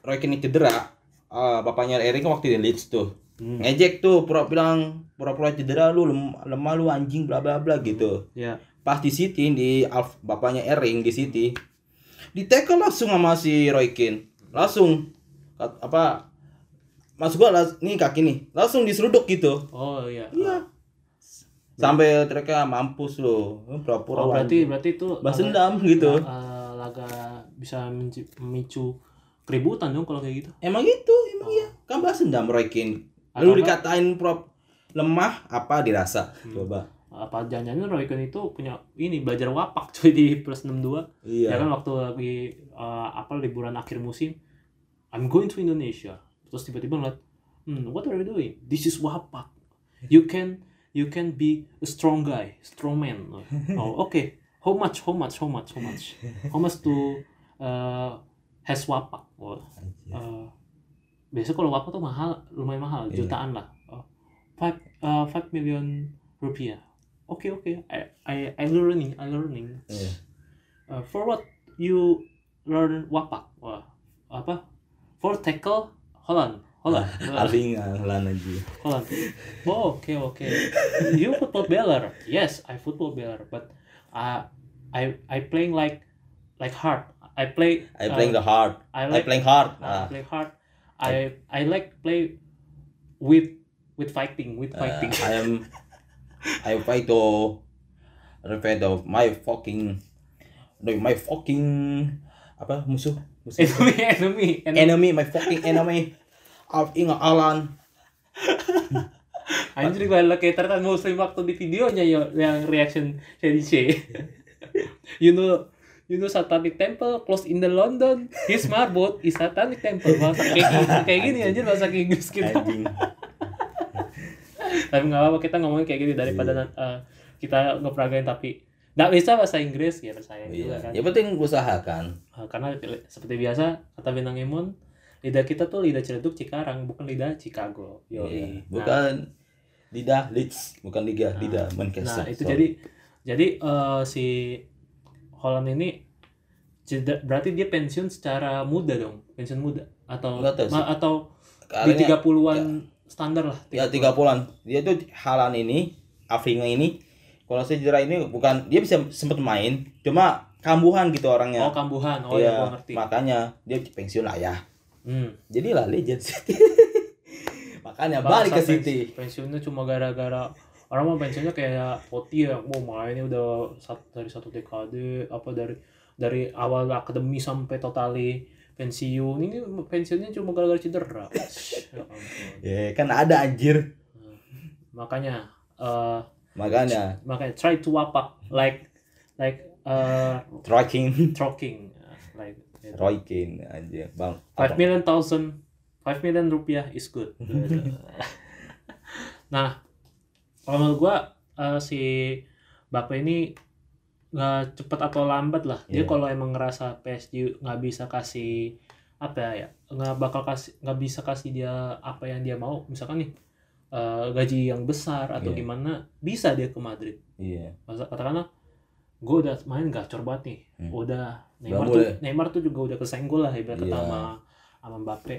Roy Keane cedera eh, bapaknya Erling kan waktu di Leeds tuh hmm, ngejek tuh pura bilang pura-pura cedera lu lem- lemah lu anjing bla bla bla gitu. Ya. Pas di City di Alf bapaknya Erling di City di tackle langsung sama si Roy Keane. Langsung apa mas gua las- nih kaki nih langsung diseruduk gitu. Oh iya. Iya. Sampai mereka mampus lo pura-pura oh berarti anjing. berarti itu laga- dendam gitu. eh, laga bisa memicu keributan dong kalau kayak gitu. Emang gitu emang iya. Kan balas dendam Roy Keane lu dikatain prop lemah apa dirasa Hmm. coba apa jangan-jangan Roy Keane itu punya ini belajar wapak cuy di plus 62 iya ya kan waktu lagi eh, apa liburan akhir musim I'm going to Indonesia terus tiba-tiba ngeliat hmm, what are you doing this is wapak you can you can be a strong guy, strong man. Oh, okay. How much? How much? How much? How much? How much to uh, has wapak? Oh, uh, biasa kalau wapak tuh mahal, lumayan mahal, Iya. jutaan lah. Oh, five, uh, five million rupiah. Okay, okay. I, I, I learning, I learning. Iya. Uh, for what you learn wapak? Wah, apa? For tackle Holland, Holland. Alvin ngalan aja. Holland. Oh, okay, okay. You football player? Yes, I football player, but uh, I I playing like like hard. I play. I playing the hard. I I like playing hard. uh, Ah. play hard. I I like play with with fighting with Uh, fighting. I am I fight to revenge of my fucking no, my fucking apa musuh musuh enemy, enemy, enemy. enemy my fucking enemy of Inga Alan Anjir gue lo kayak ternyata muslim waktu di videonya yo yang reaction Shadice. you know you know Satanic Temple close in the London. His marble is Satanic Temple. Bahasa kayak gini, kayak gini anjir bahasa Inggris kita. anjing Tapi nggak apa-apa kita ngomongin kayak gini daripada uh, kita ngeperagain tapi nggak bisa bahasa Inggris ya juga iya kan. ya penting usahakan Uh, karena seperti biasa kata bintang Emon lidah kita tuh lidah Ciledug Cikarang bukan lidah Chicago. Yoi. Iya. Nah, bukan lidah Leeds bukan liga lidah Manchester Nah, itu Sorry. jadi jadi eh, si Holland ini jeda- berarti dia pensiun secara muda dong, pensiun muda atau ma- atau di Kayaknya- 30-an standar lah. ya 30-an dia tuh Halan ini Afrika ini kalau sejarah ini bukan dia bisa sempet main cuma kambuhan gitu orangnya Oh, kambuhan. Oh ya, gua ngerti. makanya dia pensiun lah ya Hmm. jadilah legend makanya balik ke City pens- Pensiunnya cuma gara-gara orang mau pensiunnya kayak Totti ya, mau mainnya udah sat- dari satu dekade apa dari dari awal akademi sampai totali pensiun. Ini pensiunnya cuma gara-gara cedera. ya ya kan ada anjir. Makanya eh makanya. makanya try to wapak like like uh tracking troking like gitu. Roy aja bang five million thousand five million rupiah is good. Nah kalau menurut gua eh, si Bapak ini nggak cepet atau lambat lah dia Iya. kalau emang ngerasa PSG nggak bisa kasih apa ya nggak bakal kasih nggak bisa kasih dia apa yang dia mau misalkan nih eh, gaji yang besar atau Iya. gimana bisa dia ke Madrid iya Masa katakanlah gue udah main gacor banget nih Hmm. udah Neymar tuh boleh. Neymar tuh juga udah kesenggol lah ibarat Iya. sama sama Mbappe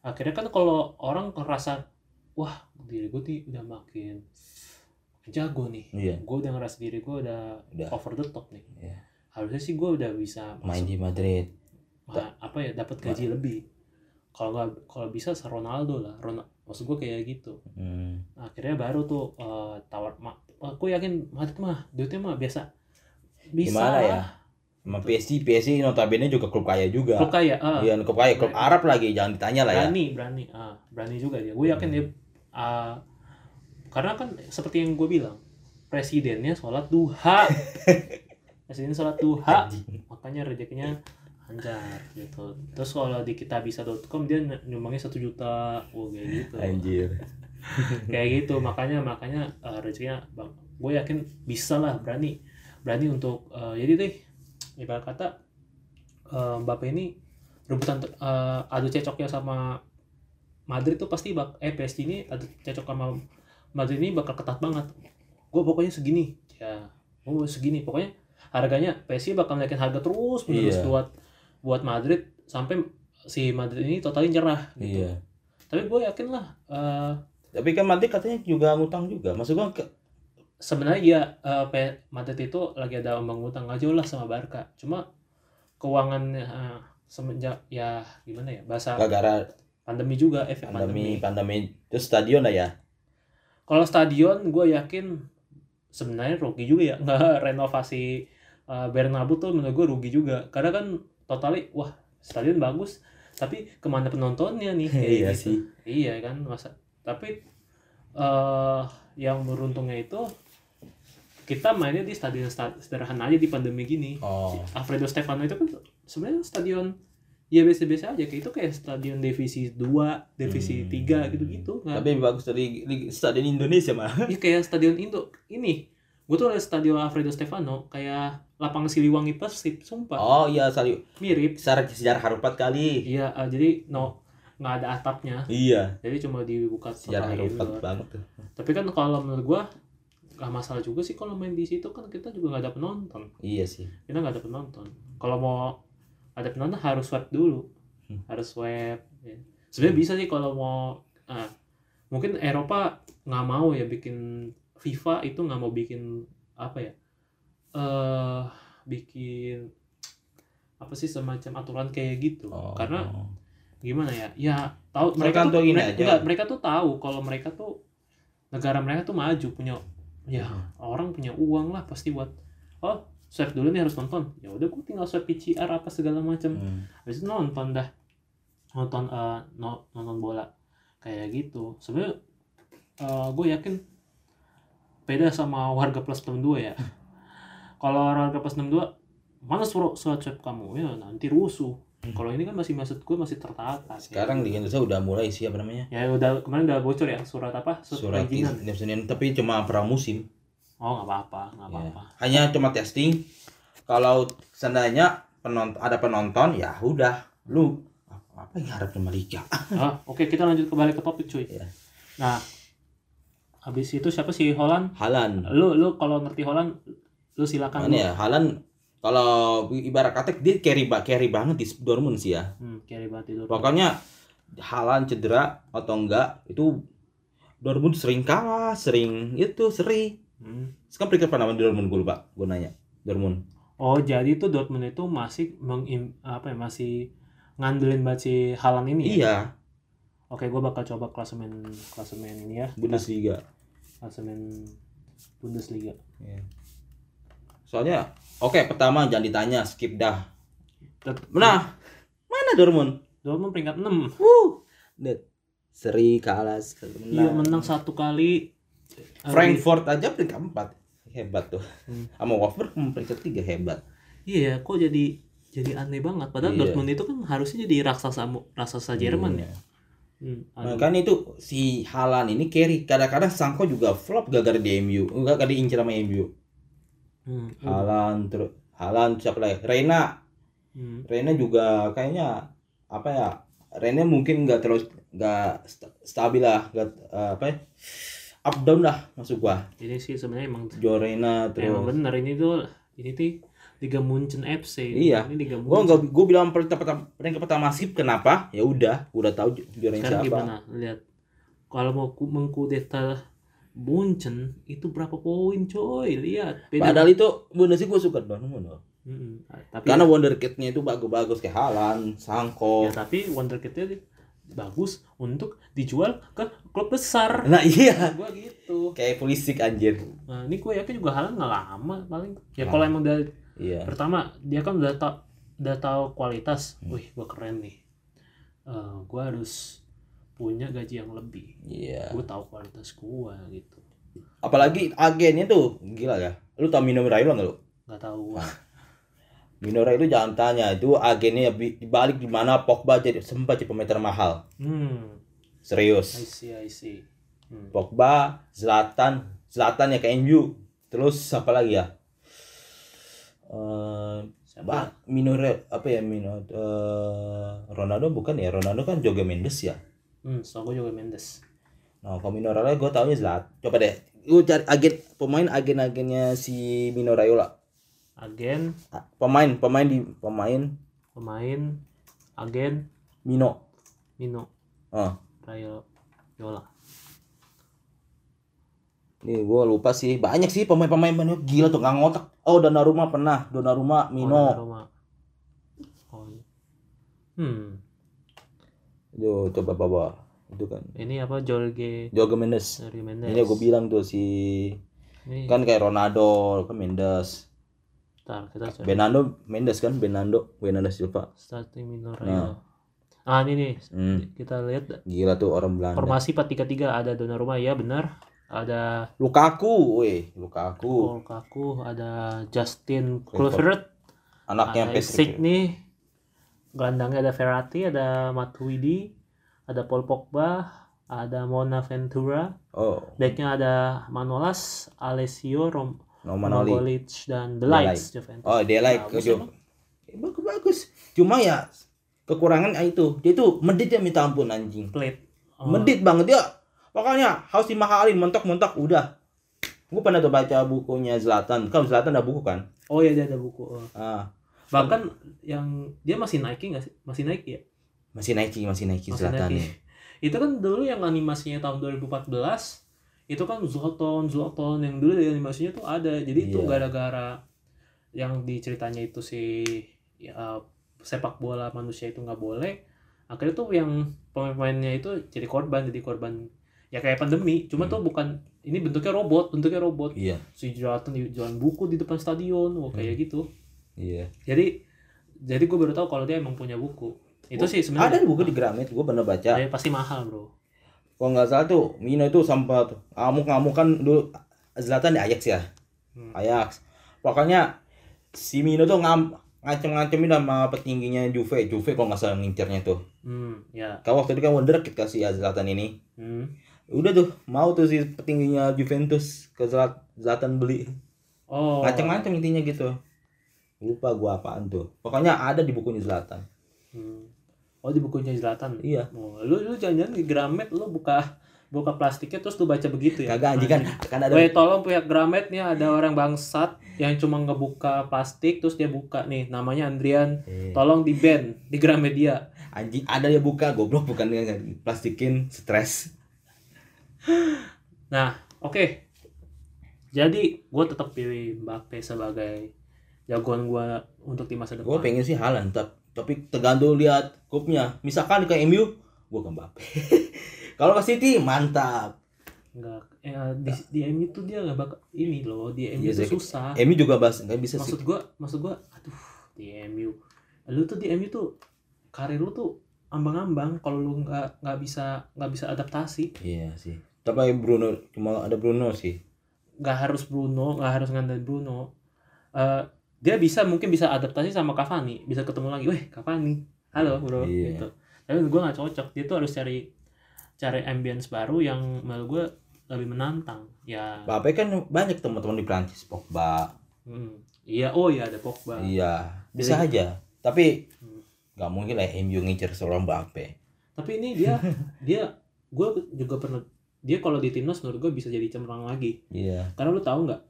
akhirnya kan kalau orang ngerasa wah diri gue nih udah makin jago nih. Iya. Gue udah ngerasa diri gue udah, Udah. over the top nih. Iya. harusnya sih gue udah bisa main di Madrid. Ma- apa ya dapat gaji lebih. Kalau nggak kalau bisa se Ronaldo lah. Ronaldo maksud gue kayak gitu. Hmm. akhirnya baru tuh eh, tawar ma aku yakin Madrid mah duitnya mah biasa. Bisa Gimana ya? Sama PSG PSG notabene juga klub kaya juga. Klub kaya ah. iya klub kaya klub Arab lagi jangan ditanya lah ya. Berani berani ah. Berani juga dia. Gue yakin dia ah, karena kan seperti yang gue bilang presidennya sholat duha. Presiden sholat duha makanya rezekinya lancar gitu. Terus kalau di kitabisa.com dia ny- nyumbangnya satu juta. Oh kayak gitu. Anjir. Kayak gitu makanya makanya uh, rezekinya bang gue yakin bisa lah berani. Berani untuk uh, jadi deh ibarat kata uh, Mbappe ini rebutan uh, adu cecoknya sama Madrid tuh pasti bak eh PSG ini adu cecok sama Madrid ini bakal ketat banget. Gue pokoknya segini. Ya gue mau segini. Pokoknya harganya PSG bakal naikin harga terus menerus Iya. buat buat Madrid sampai si Madrid ini totalnya nyerah gitu. Iya. Tapi gue yakin lah uh, tapi kan Madrid katanya juga ngutang juga. Maksud gua ke, sebenarnya ya eh, P- Madrid itu lagi ada ombang utang nggak jauh lah sama Barca. Cuma keuangannya eh, semenjak ya gimana ya bahasa gara-gara pandemi juga efek pandemi pandemi, pandemi. Terus stadion lah ya? Kalau stadion gue yakin sebenarnya rugi juga ya. Nggak renovasi eh, Bernabeu tuh menurut gue rugi juga. Karena kan totalnya wah stadion bagus tapi ke mana penontonnya nih? Kayak iya gitu. sih. Iya kan masa. Tapi eh yang beruntungnya itu kita mainnya di stadion sta- sederhana aja di pandemi gini. oh Alfredo Stefano itu kan sebenarnya stadion ya biasa-biasa aja kayak itu kayak stadion divisi 2, divisi Hmm. 3 gitu-gitu nggak Tapi lebih bagus dari stadion Indonesia mah. ya kayak stadion Indo ini gue tuh liat stadion Alfredo Stefano kayak lapangan Siliwangi Persib sumpah Oh iya, sali mirip sejarah sejarah harupat kali. iya eh, jadi no nggak ada atapnya Iya, jadi cuma dibuka sejarah harupat banget tuh. tapi kan kalau menurut gua nggak masalah juga sih kalau main di situ kan kita juga nggak ada penonton Iya sih. kita nggak ada penonton kalau mau ada penonton harus swab dulu Hmm. harus swab ya. sebenarnya bisa sih kalau mau ah, mungkin Eropa nggak mau ya bikin FIFA itu nggak mau bikin apa ya eh bikin apa sih semacam aturan kayak gitu Oh. karena gimana ya ya tahu mereka Tergantung tuh ini mereka, aja. enggak, mereka tuh tahu kalau mereka tuh negara mereka tuh maju punya ya orang punya uang lah pasti buat oh swab dulu nih harus nonton. Ya udah gue tinggal swab PCR apa segala macam. Hmm. habis itu nonton dah. Nonton eh, no- nonton bola. Kayak gitu. Sebenarnya gue yakin beda sama warga plus 62 ya. Kalau warga plus 62 mana suruh surat swab kamu? Ya nanti rusuh kalau ini kan masih maksud gue masih tertata Sekarang di Indonesia udah mulai sih apa namanya? ya udah kemarin udah bocor ya surat apa Surat perizinan izin tapi cuma pramusim. oh nggak apa-apa nggak Ya. apa-apa Hanya cuma testing. Kalau seandainya penonton ada penonton ya udah lu apa yang harap sama Liga? Ah, oke kita lanjut kembali ke topik cuy Iya. nah habis itu siapa sih Holland Halan. lu lu kalau ngerti Holland lu silakan Mana ya? Halan kalau ibarat kata dia carry ba carry banget di Dortmund sih ya. hmm, carry banget itu Pokoknya Halan cedera atau enggak itu Dortmund sering kalah, sering itu seri. Hmm. Sekarang peringkat apa nama di Dortmund gue lupa. Gue nanya. Dortmund. oh jadi itu Dortmund itu masih mengim, apa ya masih ngandelin banget si Haaland ini ya? Iya, oke gue bakal coba klasemen klasemen ini ya Bundesliga. klasemen Bundesliga Iya. Soalnya oke pertama jangan ditanya skip dah. Nah, mana Dortmund? Dortmund peringkat 6 Wuh. Seri kalah sekali menang. iya menang satu kali Frankfurt aja peringkat 4. Hebat tuh. Hmm. Sama Wolfsburg peringkat 3 hebat. iya kok jadi jadi aneh banget padahal Iya. Dortmund itu kan harusnya jadi raksasa raksasa Jerman ya Iya. hmm, Nah, aduh. kan itu si Halan ini carry. Kadang-kadang Sangko juga flop gara-gara di MU. Enggak kada diincar sama MU. Hmm, Halan terus Halan siapa lagi? Reina. hmm. Reina juga kayaknya apa ya? Reina mungkin nggak terus nggak sta- stabil lah, nggak eh, apa ya? Up down lah masuk gua. Jadi sih sebenarnya emang Jo Reina terus. emang bener ini tuh ini tuh Liga Munchen FC. Iya. Ini Liga Gua Munchen. nggak gua bilang peringkat pertama peringkat pertama sip kenapa? Ya udah, gua udah tahu juaranya Sekarang siapa. gimana? Lihat. Kalau mau ku- mengkudeta Munchen itu berapa poin coy? Lihat. Beda. Padahal itu Bundesliga gua suka Dortmund loh. Mm-mm. Tapi Karena wonderkid-nya itu bagus-bagus kayak Halan, Sangko. ya tapi wonderkid-nya bagus untuk dijual ke klub besar. Nah iya, Gua gitu. kayak polisi anjir. Nah, ini gue yakin juga Haaland nggak lama paling. Ya kalau emang dari Iya. pertama dia kan udah tau udah tahu kualitas Hmm. wih gua keren nih Eh gua harus punya gaji yang lebih Iya. gue tahu kualitas gua gitu Apalagi agennya tuh gila ya. Lu tau Mino Raiola nggak lu? nggak tahu Mino Raiola itu jangan tanya, itu agennya dibalik di mana Pogba jadi sempat jadi pemain termahal. hmm I Serius. see I see hmm. Pogba, Zlatan, Zlatan ya ke MU. Terus apa lagi ya? Eh siapa Bah, apa ya Mino eh, Ronaldo bukan ya? Ronaldo kan Joga Mendes ya. Hmm so gue juga Mendes Nah, kalau Mino Raiola gue taunya Zlat. Coba deh, lu cari agen pemain agen-agennya si Mino Raiola. agen Pemain, pemain di pemain pemain agen Mino. Mino Ah, Rayo Yola nih gue lupa sih. Banyak sih pemain-pemain pemain gila tuh nggak ngotak. Oh, Donnarumma pernah. Donnarumma, Mino. oh, Roma. oh. hmm Yo, coba bawa. Itu kan. ini apa Jorge Joga Mendes. dari Mendes Ini gue bilang tuh si ini kan kayak Ronaldo kan Mendes. Bentar, kita cari Benando Mendes kan Benando Benando Silva. starting Mino Rayo ah ini nih Hmm, kita lihat gila tuh orang Belanda. formasi 4-3-3 ada Donnarumma ya benar ada Lukaku, weh, Lukaku. Lukaku ada Justin Kluivert. Anaknya ada Patrick. Insigne gelandangnya ada Verratti ada Matuidi ada Paul Pogba ada Mona Ventura Oh, backnya ada Manolas Alessio Rom dan The Lights Juventus Oh, dia like Bagus ke emang. bagus bagus. Cuma ya kekurangan ah, itu. Dia tuh medit ya minta ampun anjing. Plate Oh, Medit banget dia. Pokoknya harus dimahalin mentok-mentok udah. Gue pernah tuh baca bukunya Zlatan. Kan Zlatan ada buku kan? oh ya dia ada buku oh. Ah, bahkan yang dia masih Nike nggak sih masih Nike ya masih Nike, masih Nike Masih Zlatan Nike. itu kan dulu yang animasinya tahun 2014 itu kan Zlatan Zlatan yang dulu animasinya tuh ada jadi itu Iya. gara-gara yang diceritanya itu si ya, sepak bola manusia itu nggak boleh akhirnya tuh yang pemain-pemainnya itu jadi korban jadi korban ya kayak pandemi cuma Hmm. tuh bukan ini bentuknya robot bentuknya robot Iya, si Zlatan di- jualan buku di depan stadion wah kayak Hmm. gitu iya. jadi jadi gue baru tahu kalau dia emang punya buku itu Oh, sih sebenarnya Ada buku di Gramet, gue pernah baca. Ya, pasti mahal bro Kalau nggak salah tuh, Mino itu sempat ngamuk-ngamuk kan dulu Zlatan di Ajax ya. Hmm. Ajax. Pokoknya si Mino tuh ngam ngacem-ngacemin sama petingginya Juve. Juve kalau nggak salah ngincernya tuh. hmm ya Kalau waktu itu kan wonderkid kasih ya Zlatan ini. hmm. Udah tuh, mau tuh si petingginya Juventus ke Zlat- Zlatan beli. oh Ngacem-ngacem intinya gitu. Lupa gua apaan tuh. Pokoknya ada di bukunya Zlatan. Hmm. oh di bukunya Zlatan Iya. oh, lu lu jangan-jangan di Gramet lu buka buka plastiknya terus lu baca begitu ya Kagak anjing kan kan ada Weh tolong pihak Gramet nih ada orang bangsat yang cuma ngebuka plastik terus dia buka nih namanya Andrian Eh, tolong di ban di Gramedia anjing ada dia buka goblok bukan dengan plastikin stres. Nah, oke. Jadi, gue tetap pilih Mbappe sebagai jagoan gue untuk di masa Gue depan. pengen sih Haaland tap- tapi tergantung lihat klubnya. Misalkan ke MU, gue ke Mbappe. Kalau ke City mantap. Enggak, eh, di, di MU tuh dia nggak bakal ini loh, di MU Iya, tuh susah. MU juga bahas nggak bisa sih. Maksud gue, maksud gue, aduh, di MU. Lu tuh di MU tuh karir lu tuh ambang-ambang kalau lu nggak nggak bisa nggak bisa adaptasi. Iya sih. Tapi Bruno cuma ada Bruno sih. Nggak harus Bruno, nggak harus ngandelin Bruno. Eh, dia bisa mungkin bisa adaptasi sama Cavani, bisa ketemu lagi, weh Cavani, halo bro, Iya. gitu. Tapi gue nggak cocok, dia tuh harus cari cari ambience baru yang menurut gue lebih menantang. Ya, Mbappe kan banyak teman-teman di Prancis, Pogba. hmm. iya, oh iya ada Pogba. Iya, bisa aja. Tapi Hmm. nggak mungkin lah MU ngincer seorang Mbappe. Tapi ini dia, dia, gue juga pernah dia kalau di timnas menurut gue bisa jadi cemerlang lagi. Iya. Karena lu tahu nggak?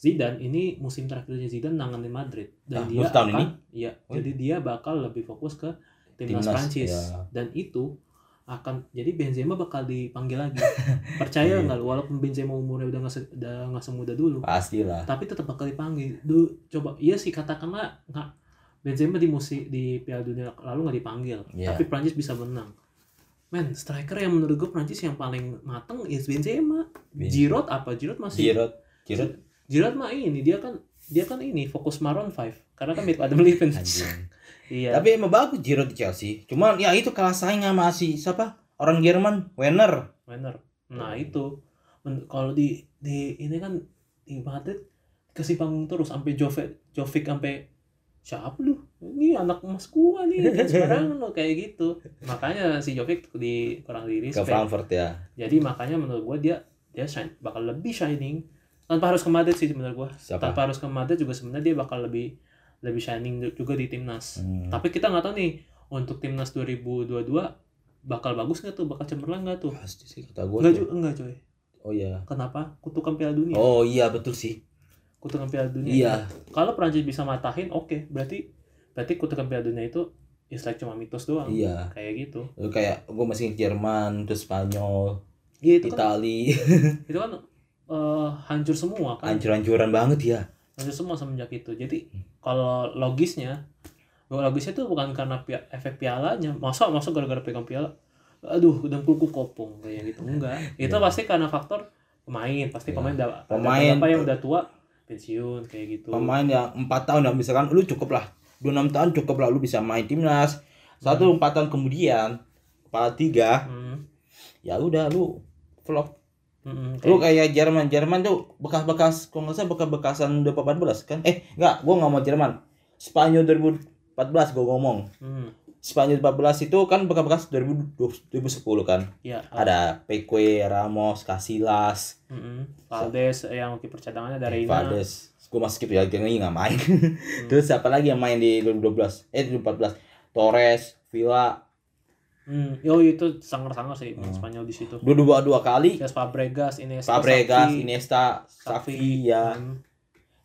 Zidane ini musim terakhirnya Zidane nanganin Madrid dan Ah, dia akan ini? iya Oh. jadi dia bakal lebih fokus ke timnas, Timnas, Prancis iya. dan itu akan jadi Benzema bakal dipanggil lagi percaya Iya. nggak lu walaupun Benzema umurnya udah nggak se- udah nggak semuda dulu Pastilah. tapi tetap bakal dipanggil dulu coba iya sih katakanlah nggak Benzema di musim di Piala Dunia lalu nggak dipanggil Iya. tapi Prancis bisa menang men striker yang menurut gue Prancis yang paling mateng is Benzema Benzema. Giroud apa Giroud masih Giroud, Giroud Giroud mah ini dia kan dia kan ini fokus Maroon 5 karena kan mirip Adam Levine. Iya. Tapi emang bagus Giroud di Chelsea. Cuman ya itu kalah saing sama si siapa? Orang Jerman, Werner. Werner. Nah itu. Kalau di di ini kan di Madrid kasih panggung terus sampai Jovic Jovic sampai siapa lu? Ini anak emas gua nih kan sembarangan lo kayak gitu. Makanya si Jovic di kurang diri Ke Frankfurt ya. jadi makanya menurut gua dia dia shine, bakal lebih shining tanpa harus ke Madrid sih menurut gua Siapa? tanpa harus ke Madrid juga sebenarnya dia bakal lebih lebih shining juga di timnas Hmm. Tapi kita nggak tahu nih untuk timnas 2022 bakal bagus nggak tuh, bakal cemerlang nggak tuh? Pasti sih kata gue. Enggak juga, enggak coy. Oh iya. Kenapa? Kutukan Piala Dunia. Oh iya betul sih. Kutukan Piala Dunia. Iya. Kalau Prancis bisa matahin, oke. Berarti berarti kutukan Piala Dunia itu is like cuma mitos doang. Iya. Kayak gitu. Lu kayak gue masih Jerman, terus Spanyol, Iya itu kan Itali, itu kan eh, hancur semua kan. hancur-hancuran banget ya. Hancur semua semenjak itu. Jadi kalau logisnya logisnya tuh bukan karena pia- efek pialanya. Masa masa gara-gara pegang piala aduh dengkulku kopong kayak gitu enggak itu Iya. pasti karena faktor pemain pasti Iya. pemain udah Pemain beberapa yang udah tua pensiun kayak gitu Pemain yang empat tahun ya misalkan lu cukup lah, dua enam tahun cukup lah lu bisa main timnas. Satu empat tahun kemudian, kepala tiga, hmm. ya udah lu flop. Hmm, Lu kayak- Jerman, Jerman tuh bekas-bekas, kalau nggak salah bekas-bekasan 2014 kan? Eh, nggak, gua nggak mau Jerman. Spanyol 2014 gua ngomong. hmm. Spanyol 14 itu kan bekas-bekas 2020 2010 kan. ya Ada Peque, Ramos, Casillas, mm Valdes yang kiper cadangannya dari Reina Valdes. Gue masih skip ya, ini nggak main. Terus siapa lagi yang main di 2012? Eh 2014. Torres, Villa, Hmm, yo itu sangar-sangar sih Hmm. Spanyol di situ. dua dua dua kali. Terus Fabregas, Iniesta, Fabregas, Xavi, Iniesta, Xavi, Xavi, ya. hmm,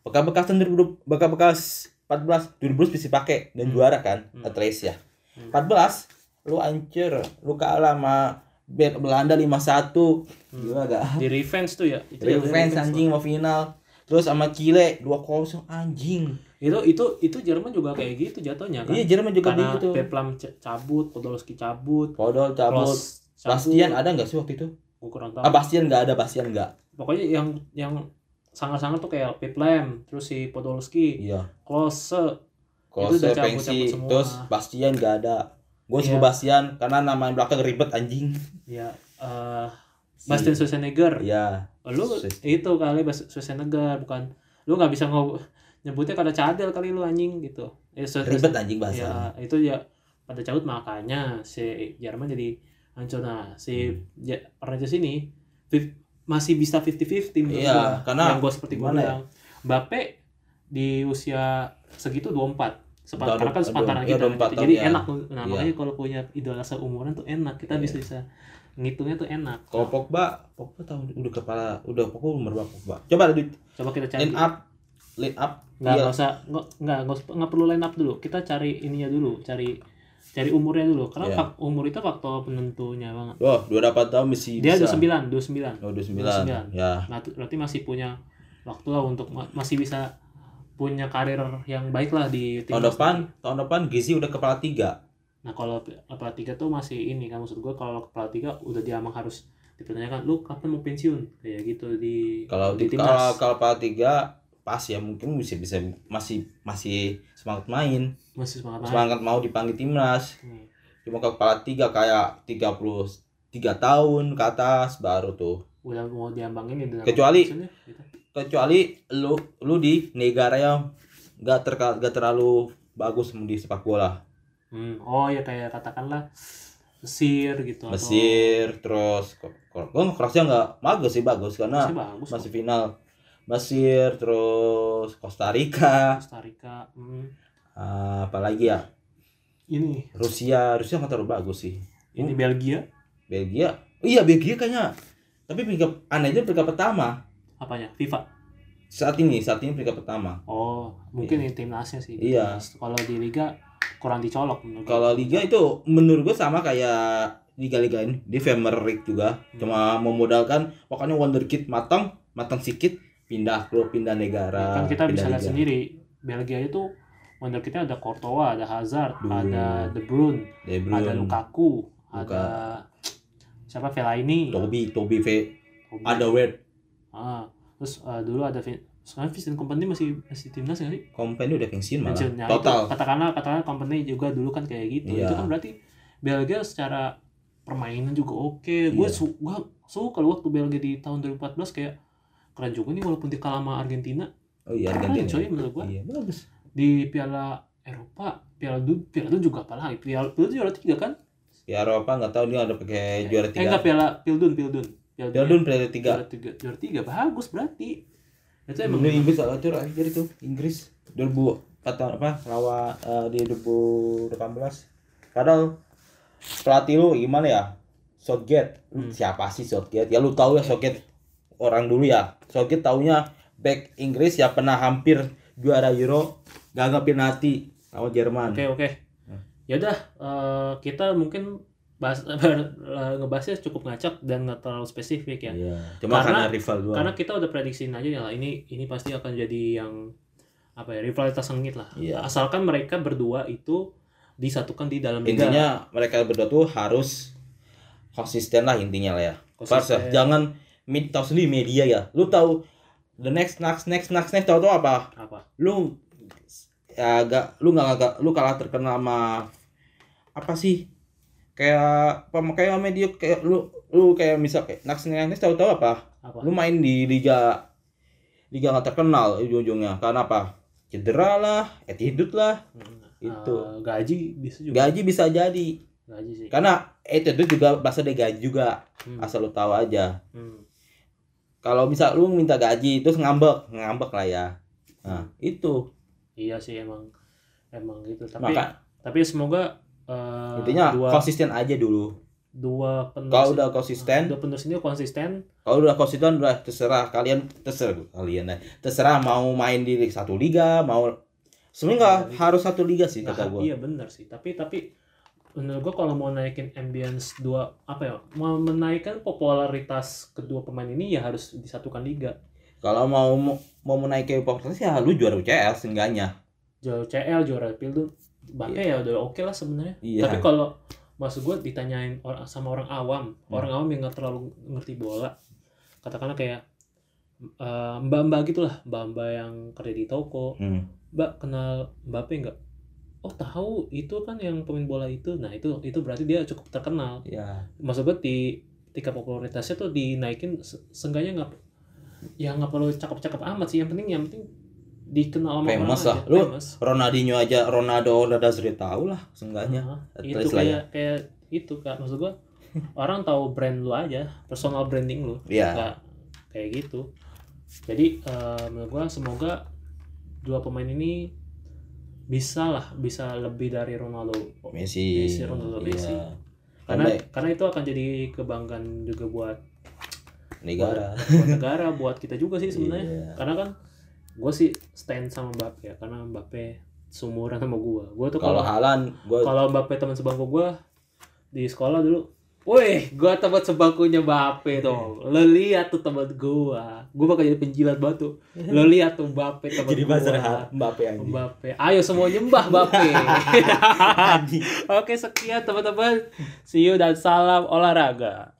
Bekas-bekas tahun 2020 bekas-bekas 14 2012 bisa pakai dan Hmm. juara kan Hmm. Atlas ya. Hmm. 14 lu ancur, lu kalah sama Bel- Belanda 5-1. Gila gak? di revenge tuh ya. Itu ya, Revenge tuh. anjing mau final. Terus sama Chile 2-0 anjing. Itu itu itu Jerman juga kayak gitu jatuhnya kan. Iya Jerman juga Karena begitu. Peplam cabut, Podolski cabut, Podol cabut. Klose cabut. Bastian ada nggak sih waktu itu? Gua kurang tahu. Ah Bastian nggak ada, Bastian nggak. Pokoknya yang yang sangat-sangat tuh kayak Peplam, terus si Podolski, Iya. Klose. Kalau Itu udah saya pensi, cabut-cabut semua. terus Bastian nggak ada. Gue Iya. sebut Bastian karena nama yang belakang ribet anjing. Ya eh Si- Bastian Schwarzenegger. Iya. Oh, lu Sus- itu kali Bas- Schwarzenegger bukan lu nggak bisa ngob nyebutnya kada cadel kali lu anjing gitu. Eh, Schwar- Ribet anjing bahasa. ya itu ya pada cabut makanya si Jerman jadi hancur nah si Hmm. Prancis ini masih bisa 50-50 menurut Iya, karena yang gua seperti gua gimana ya? bilang Mbappe di usia segitu 24 Sepa, Udah karena kan sepantaran kita 24 gitu. jadi tahun, ya. enak nah Iya. makanya kalau punya idola seumuran tuh enak kita Iya. bisa bisa ngitungnya tuh enak Kalau Pogba, Pogba tahu udah kepala, udah Pogba umur berapa Pogba? Coba coba kita cari line up, line up. nggak Iya. nggak usah nggak nggak perlu line up dulu kita cari ininya dulu cari cari umurnya dulu karena fak- umur itu faktor penentunya banget Wah, dua dapat tahun masih dia bisa. 29 29 Oh, 29. 29. Ya. nah berarti masih punya waktu lah untuk ma- masih bisa punya karir yang baik lah di Tahun timnas depan, nanti. tahun depan Gizi udah kepala tiga. nah kalau kepala tiga tuh masih ini kan maksud gue kalau kepala tiga udah dia emang harus dipertanyakan lu kapan mau pensiun kayak gitu di Kalau di di kalau kalau kepala tiga pas ya mungkin bisa bisa masih masih semangat main, masih semangat main. semangat mau dipanggil timnas. Hmm. Cuma kalau kepala tiga kayak 33 tahun ke atas baru tuh. udah mau diambangin ya Kecuali- pensiunnya, gitu. kecuali lu lu di negara yang gak, terka, gak terlalu bagus di sepak bola Hmm, oh ya kayak katakanlah Mesir gitu atau- Mesir terus kok kok Kroasia nggak bagus sih bagus karena Mesir bagus masih final Mesir terus Costa Rica. Costa Rica hmm. ah, apalagi ya? Ini. Rusia Rusia nggak terlalu bagus sih. Ini Belgia. Belgia? Iya Belgia kayaknya. Tapi peringkat anehnya peringkat pertama. Apanya? FIFA? Saat ini saat ini peringkat pertama. Oh mungkin ini timnasnya sih. Iya. Timnas. kalau di liga kurang dicolok menurut. Kalau liga itu menurut gue sama kayak liga-liga ini di Premier League juga. Hmm. cuma memodalkan pokoknya wonderkid matang matang sedikit pindah klub pindah negara kan kita bisa lihat sendiri Belgia itu wonderkidnya ada Courtois ada Hazard ada De Bruyne De Bruyne, ada Lukaku Luka. ada siapa Fellaini? Toby Toby V ada Word ah terus eh, dulu ada Vin- sekarang Vincent Kompany masih masih timnas nggak sih? Company udah pensiun malah. Pensiun. Nah, total. itu, katakanlah katakanlah company juga dulu kan kayak gitu. Iya. itu kan berarti Belgia secara permainan juga oke. Gue Iya. su gua suka kalau waktu Belgia di tahun 2014 kayak keren juga nih walaupun di kalah sama Argentina. Oh iya keren Argentina coy menurut gue iya bagus. Di Piala Eropa Piala Du Piala Du juga apa lagi Piala Piala juara tiga kan? Ya Eropa nggak tahu dia ada pakai juara eh enggak tiga Piala Pildun Pildun Piala Piala Dunia. Dunia Piala tiga. Juara tiga. Juara tiga bagus berarti. Itu emang Ini Inggris lah itu akhir itu. Inggris. 2000 kata apa lawan eh, di 2018 padahal pelatih lu gimana ya? Southgate Hmm. siapa sih Southgate ya lu tahu ya Southgate orang dulu ya Southgate taunya back Inggris ya pernah hampir juara Euro gagal penalti sama Jerman Oke oke. Hmm. Ya udah eh, kita mungkin bahas eh, ngebahasnya cukup ngacak dan nggak terlalu spesifik ya. Iya. cuma Karena- karena, rival doang Karena kita udah prediksiin aja ya ini ini pasti akan jadi yang apa ya rivalitas sengit lah. Iya. Asalkan mereka berdua itu disatukan di dalam liga. intinya mereka berdua tuh harus konsisten lah intinya lah ya Konsisten. Jangan mid tahu sendiri media ya. Lu tahu the next next next next next tahu tahu apa? Apa? lu ya agak lu nggak agak lu kalah terkenal sama apa sih? Kayak apa kayak media kayak lu lu kayak misal kayak next next next tahu tahu apa? Apa? lu main di liga liga nggak terkenal ujung-ujungnya. Karena apa? Cedera lah attitude lah. Hmm. itu Eh, gaji bisa juga. Gaji bisa jadi. Gaji sih. Karena itu itu juga bahasa dari gaji juga. Hmm, asal lu tahu aja. Hmm. Kalau misal lu minta gaji terus ngambek ngambek lah ya. Nah itu. Iya sih emang emang gitu. Tapi maka tapi semoga eh, intinya dua konsisten aja dulu. dua penerus kalau udah konsisten dua penerus ini konsisten. Kalau udah konsisten udah terserah. Kalian terserah kalian eh. terserah mau main di satu liga mau sebenarnya nggak Liga. harus satu liga sih Nah, kata gua. iya benar sih. Tapi tapi menurut gua kalau mau naikin ambience dua apa ya mau menaikkan popularitas kedua pemain ini ya harus disatukan liga kalau mau mau menaiki popularitas ya lu juara UCL seenggaknya juara CL juara PIL tuh Bape ya udah oke lah sebenarnya Iya. tapi kalau maksud gua ditanyain orang sama orang awam Hmm. orang awam yang nggak terlalu ngerti bola katakanlah kayak eh, mbak-mbak gitulah mbak-mbak yang kerja di toko hmm. mbak kenal Mbappe nggak oh tahu itu kan yang pemain bola itu. Nah itu itu berarti dia cukup terkenal. Ya maksud gue di tingkat popularitasnya tuh dinaikin se- seenggaknya nggak ya nggak perlu cakep-cakep amat sih. Yang penting yang penting dikenal sama Famous orang lah. aja. Lu famous. Ronaldinho aja Ronaldo udah sudah tahu lah seenggaknya. Nah, at itu lah kayak kayak itu kak. Maksud gue orang tahu brand lu aja personal branding lu. Iya. nggak kayak gitu. Jadi eh, menurut gua semoga dua pemain ini bisa lah bisa lebih dari Ronaldo Messi Messi, Ronaldo, Iya. Messi. karena Andai karena itu akan jadi kebanggaan juga buat negara buat negara buat kita juga sih sebenarnya Iya. karena kan gue sih stand sama Mbappe ya karena Mbappe seumuran sama gua gua tuh kalau Halan gue kalau Mbappe teman sebangku gua di sekolah dulu Wih, gua teman sebangkunya Mbappe tuh. Lo lihat tuh teman gua. Gua bakal jadi penjilat batu. Lo lihat tuh Mbappe teman jadi gua. buzzer Mbappe anjing Mbappe. Ayo semua nyembah Mbappe. Anjing. Oke, sekian teman-teman. See you dan salam olahraga.